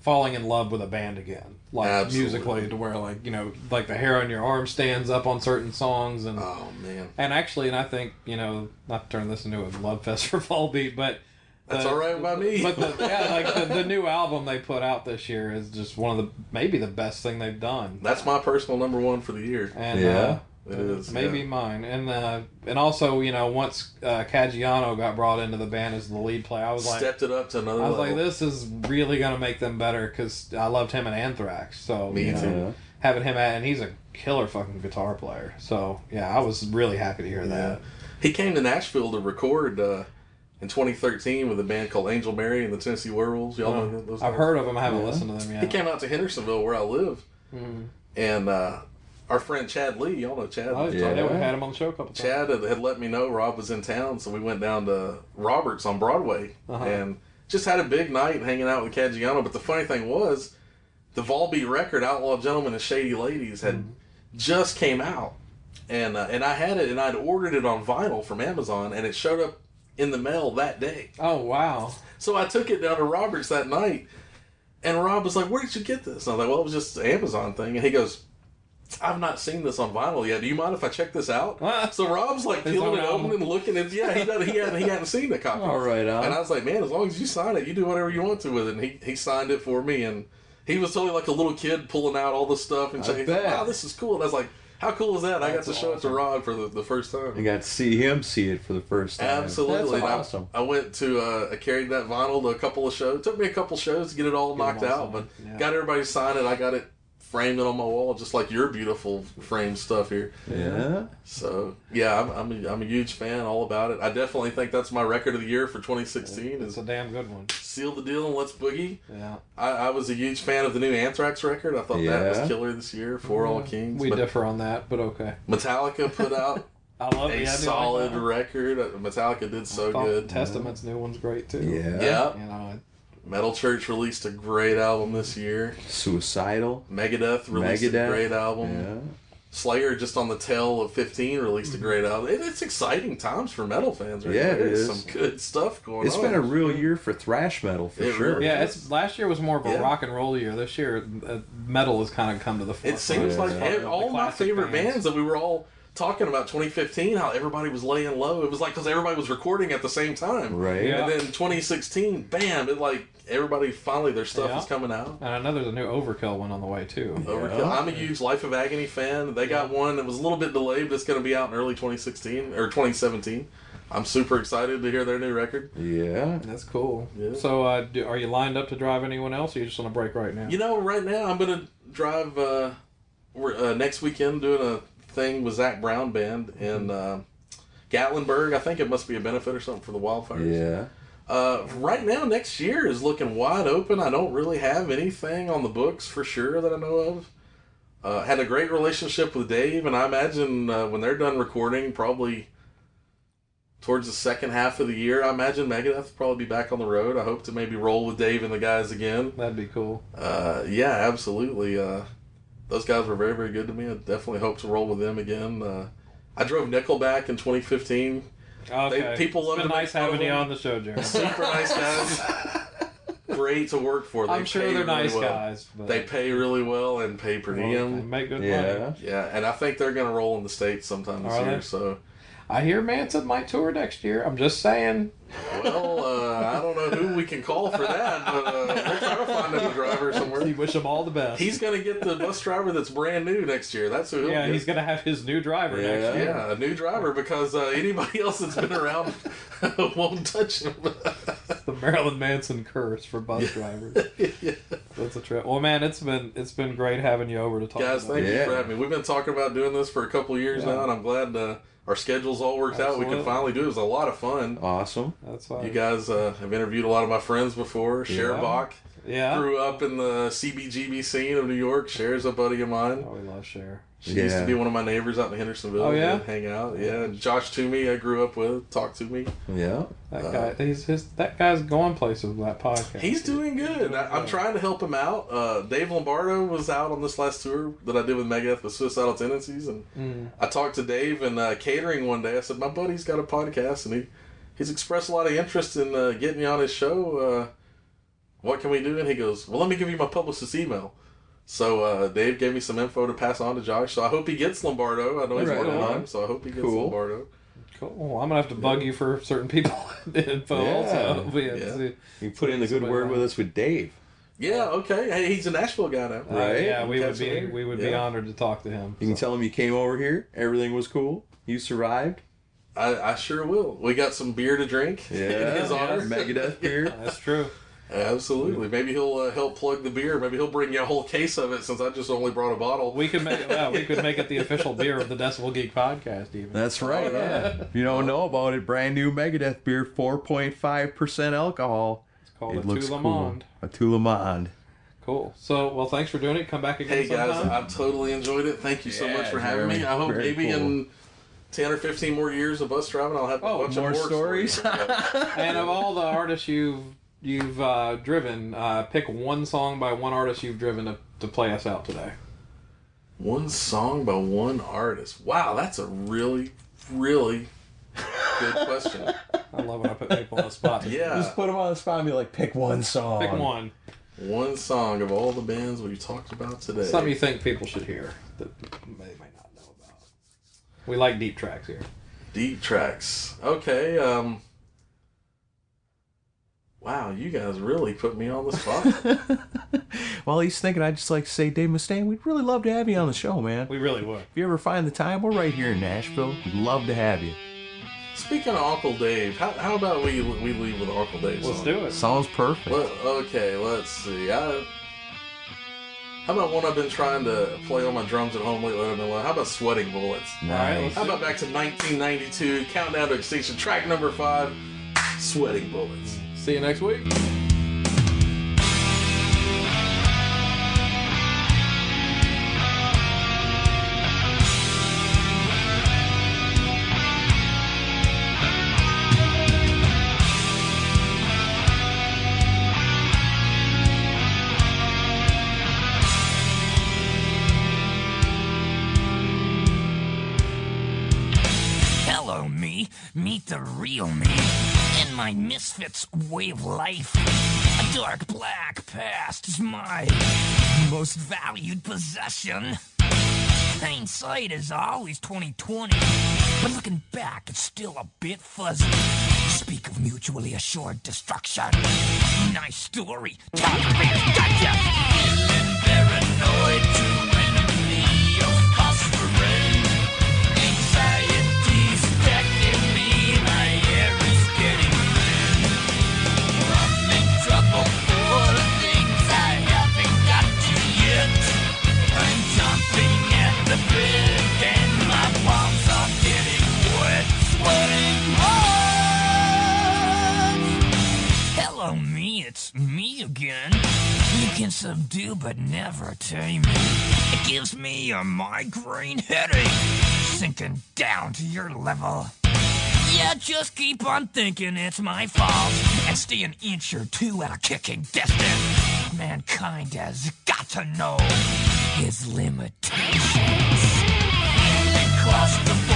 falling in love with a band again. Like Absolutely. musically, to where like you know, like the hair on your arm stands up on certain songs, and oh man. and actually, and I think you know, not to turn this into a love fest for Volbeat, but That's the- all right by me. But the, yeah, like the, the new album they put out this year is just one of the maybe the best thing they've done. That's my personal number one for the year. And Yeah. uh, It is, maybe yeah. mine, and uh, and also you know once uh, Caggiano got brought into the band as the lead player, I was like, Stepped it up to another I was level. like, this is really gonna make them better because I loved him in Anthrax. So Me you know, having him at, and he's a killer fucking guitar player. So yeah, I was really happy to hear that. He came to Nashville to record uh, in 2013 with a band called Angel Mary and the Tennessee Werewolves. Y'all know those? I've guys? heard of him. I haven't listened to them yet. He came out to Hendersonville where I live, and uh, our friend Chad Lee, y'all know Chad. Oh, yeah, Yeah. we've had him on the show a couple times. Chad had, had let me know Rob was in town, so we went down to Roberts on Broadway Uh-huh. and just had a big night hanging out with Caggiano. But the funny thing was, the Volbeat record, Outlaw Gentlemen and Shady Ladies, had Mm-hmm. just came out, and uh, and I had it, and I'd ordered it on vinyl from Amazon, and it showed up in the mail that day. Oh wow! So I took it down to Roberts that night, And Rob was like, "Where did you get this?" And I was like, "Well, it was just an Amazon thing." And he goes, "I've not seen this on vinyl yet. Do you mind if I check this out?" so Rob's like His peeling it open and looking at yeah, he doesn't, he hadn't he hadn't seen the copy. All right, on. And I was like, "Man, as long as you sign it, you do whatever you want to with it." And he he signed it for me, and he was totally like a little kid pulling out all the stuff and saying, like, "Wow, this is cool." And I was like. How cool is that? I got to show it to awesome. Rob for the, the first time. I got to see him see it for the first time. Absolutely. That's And I- awesome. I, went to, uh, I carried that vinyl to a couple of shows. It took me a couple shows to get it all Get knocked all out, but yeah. got everybody to sign it. I got it framed it on my wall, just like your beautiful framed stuff here. Yeah. So, yeah, I'm, I'm, a, I'm a huge fan, all about it. I definitely think that's my record of the year for 2016 It's a damn good one. Seal the Deal and Let's Boogie. Yeah. I, I was a huge fan of the new Anthrax record. I thought that was killer this year, For All Kings. We but differ on that, but okay. Metallica put out I love a it. Yeah, I do like solid record. Uh, Metallica did so I good. Testament's new one's great too. Yeah. Yeah. You know, Metal Church released a great album this year. Suicidal. Megadeth released a great album. Yeah. Slayer, just on the tail of 15, released a great album. It, it's exciting times for metal fans right Yeah, now. it There's some good stuff going It's on. been a real year for thrash metal for It sure. really yeah. It's last year was more of a Yeah. rock and roll year. This year, uh, metal has kind of come to the forefront. It seems Yeah. like Yeah. ev- all my favorite bands. bands that we were all talking about 2015, how everybody was laying low. It was like because everybody was recording at the same time. Right. Yeah. And then 2016, bam! It like everybody finally their stuff Yeah. is coming out. And I know there's a new Overkill one on the way too. Overkill. I'm a huge Life of Agony fan. They got one that was a little bit delayed, but it's going to be out in early 2016 or 2017. I'm super excited to hear their new record. Yeah. That's cool. Yeah. So, uh, do, are you lined up to drive anyone else, or you just on a break right now? You know, right now I'm going to drive. Uh, we're uh, next weekend doing a thing with Zac Brown band in uh, Gatlinburg. I think it must be a benefit or something for the wildfires. Yeah. Uh, right now, next year is looking wide open. I don't really have anything on the books for sure that I know of. Uh, had a great relationship with Dave, and I imagine uh, when they're done recording, probably towards the second half of the year, I imagine Megadeth will probably be back on the road. I hope to maybe roll with Dave and the guys again. That'd be cool. Uh, yeah, absolutely. Those guys were very, very good to me. I definitely hope to roll with them again. Uh, I drove Nickelback in 2015. Okay. people love it's been nice having you on the show, Jeremy. Super nice guys. Great to work for. They I'm sure they're really nice well. guys. But They pay really well and pay per well, diem. make good Yeah. money. Yeah, and I think they're going to roll in the states sometime this Are year. they? So, I hear Manson might tour next year. I'm just saying. well, uh, I don't know who we can call for that, but uh, we'll try to find him a driver We somewhere. wish him all the best. He's going to get the bus driver that's brand new next year. That's who yeah, he's gonna have his new driver Yeah. next year. Yeah, a new driver because uh, anybody else that's been around won't touch him. The Marilyn Manson curse for bus drivers. That's a trip. Well, man, it's been it's been great having you over to talk. Guys, about thank it. you for having me. We've been talking about doing this for a couple of years Yeah. now, and I'm glad uh, our schedules all worked out. We can finally do it. It was a lot of fun. Awesome. That's why. You guys uh, have interviewed a lot of my friends before. Cher Yeah. Bach yeah. grew up in the CBGB scene of New York. Cher's a buddy of mine. Oh, we love Cher. She used to be one of my neighbors out in Hendersonville. Oh, yeah? Hang out. Yeah, and Josh Toomey, I grew up with, talked to me. Yeah. That Uh, guy, he's his. That guy's going places with that podcast. He's doing good. I, I'm trying to help him out. Uh, Dave Lombardo was out on this last tour that I did with Megadeth with Suicidal Tendencies, and Mm. I talked to Dave and uh, catering one day. I said, "My buddy's got a podcast, and he he's expressed a lot of interest in uh, getting me on his show. What can we do?" And he goes, "Well, let me give you my publicist's email." So uh, Dave gave me some info to pass on to Josh. So I hope he gets Lombardo. I know he's Right working on on. him, so I hope he gets Cool. Lombardo. Cool. Well, I'm gonna have to bug you for certain people info. Yeah. Also. We have Yeah. see- You put in the good word like- with us with Dave. Yeah, okay. Hey, he's a Nashville guy now. Uh, Right. yeah, we would be later. we would be honored to talk to him. You can tell him you came over here. Everything was cool. You survived. I, I sure will. We got some beer to drink in his honor. Megadeth beer. That's true. Absolutely. Maybe he'll uh, help plug the beer. Maybe he'll bring you a whole case of it since I just only brought a bottle. We could make it. Yeah, we could make it the official beer of the Decibel Geek podcast. Even. That's right. Yeah. If you don't know about it, brand new Megadeth beer, 4.5% alcohol. It's called it a looks Tula cool. Monde. À Tout le Monde. Cool. So, well, thanks for doing it. Come back again Hey guys. I've totally enjoyed it. Thank you so Yeah, much for having very- me. I hope maybe cool. in ten or fifteen more years of bus driving, I'll have a Oh, bunch more of more stories? and of all the artists you've you've uh, driven, uh, pick one song by one artist you've driven to, to play us out today. one song by one artist. Wow, that's a really, really good question. I love when I put people on the spot. Yeah. Just put them on the spot and be like, pick one song. Pick one. One song of all the bands we've talked about today. Something you think people should hear that they might not know about. We like deep tracks here. Deep tracks. Okay. Um. Wow, you guys really put me on the spot. While he's thinking I'd just like to say, Dave Mustaine, we'd really love to have you on the show, man. We really would. If you ever find the time, we're right here in Nashville. We'd love to have you. Speaking of Uncle Dave, how, how about we we leave with Uncle Dave? Let's song? do it. Sounds perfect. Let, okay, let's see. I, how about one I've been trying to play on my drums at home lately? I've been like, how about Sweating Bullets? Nice. How about back to 1992, Countdown to Extinction, track number five, Sweating Bullets. See you next week. Meet the real me. and my misfits way of life. A dark black past is my most valued possession. Hindsight is always 2020, but looking back, it's still a bit fuzzy. Speak of mutually assured destruction. Nice story. Talk about gotcha. Paranoid to can subdue but never tame me. It gives me a migraine headache, sinking down to your level. Yeah, just keep on thinking it's my fault and stay an inch or two at a kicking distance. Mankind has got to know his limitations. Feeling claustrophobic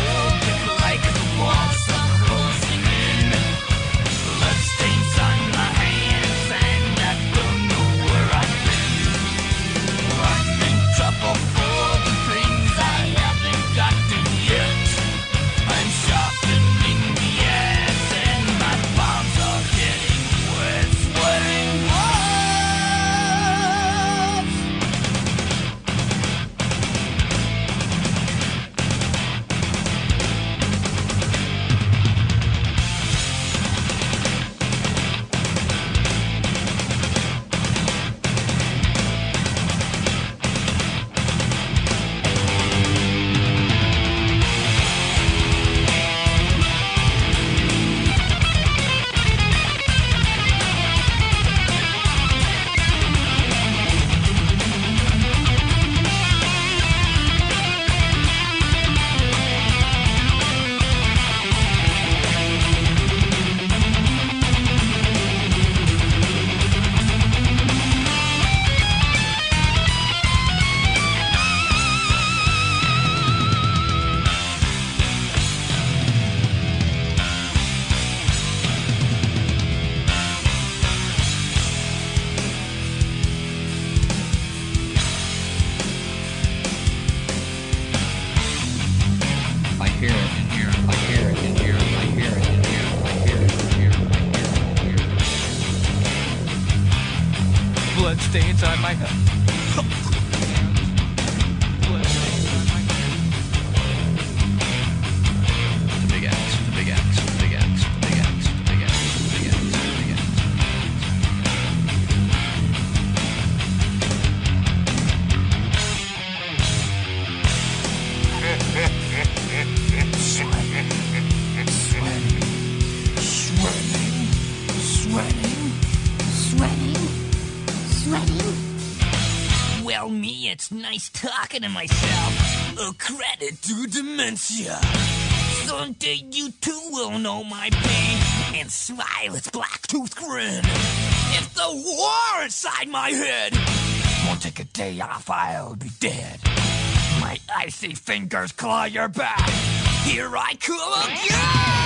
nice talking to myself. A credit to dementia. Someday you too will know my pain and smile its black tooth grin. If the war inside my head won't take a day off, I'll be dead. My icy fingers claw your back. Here I come again!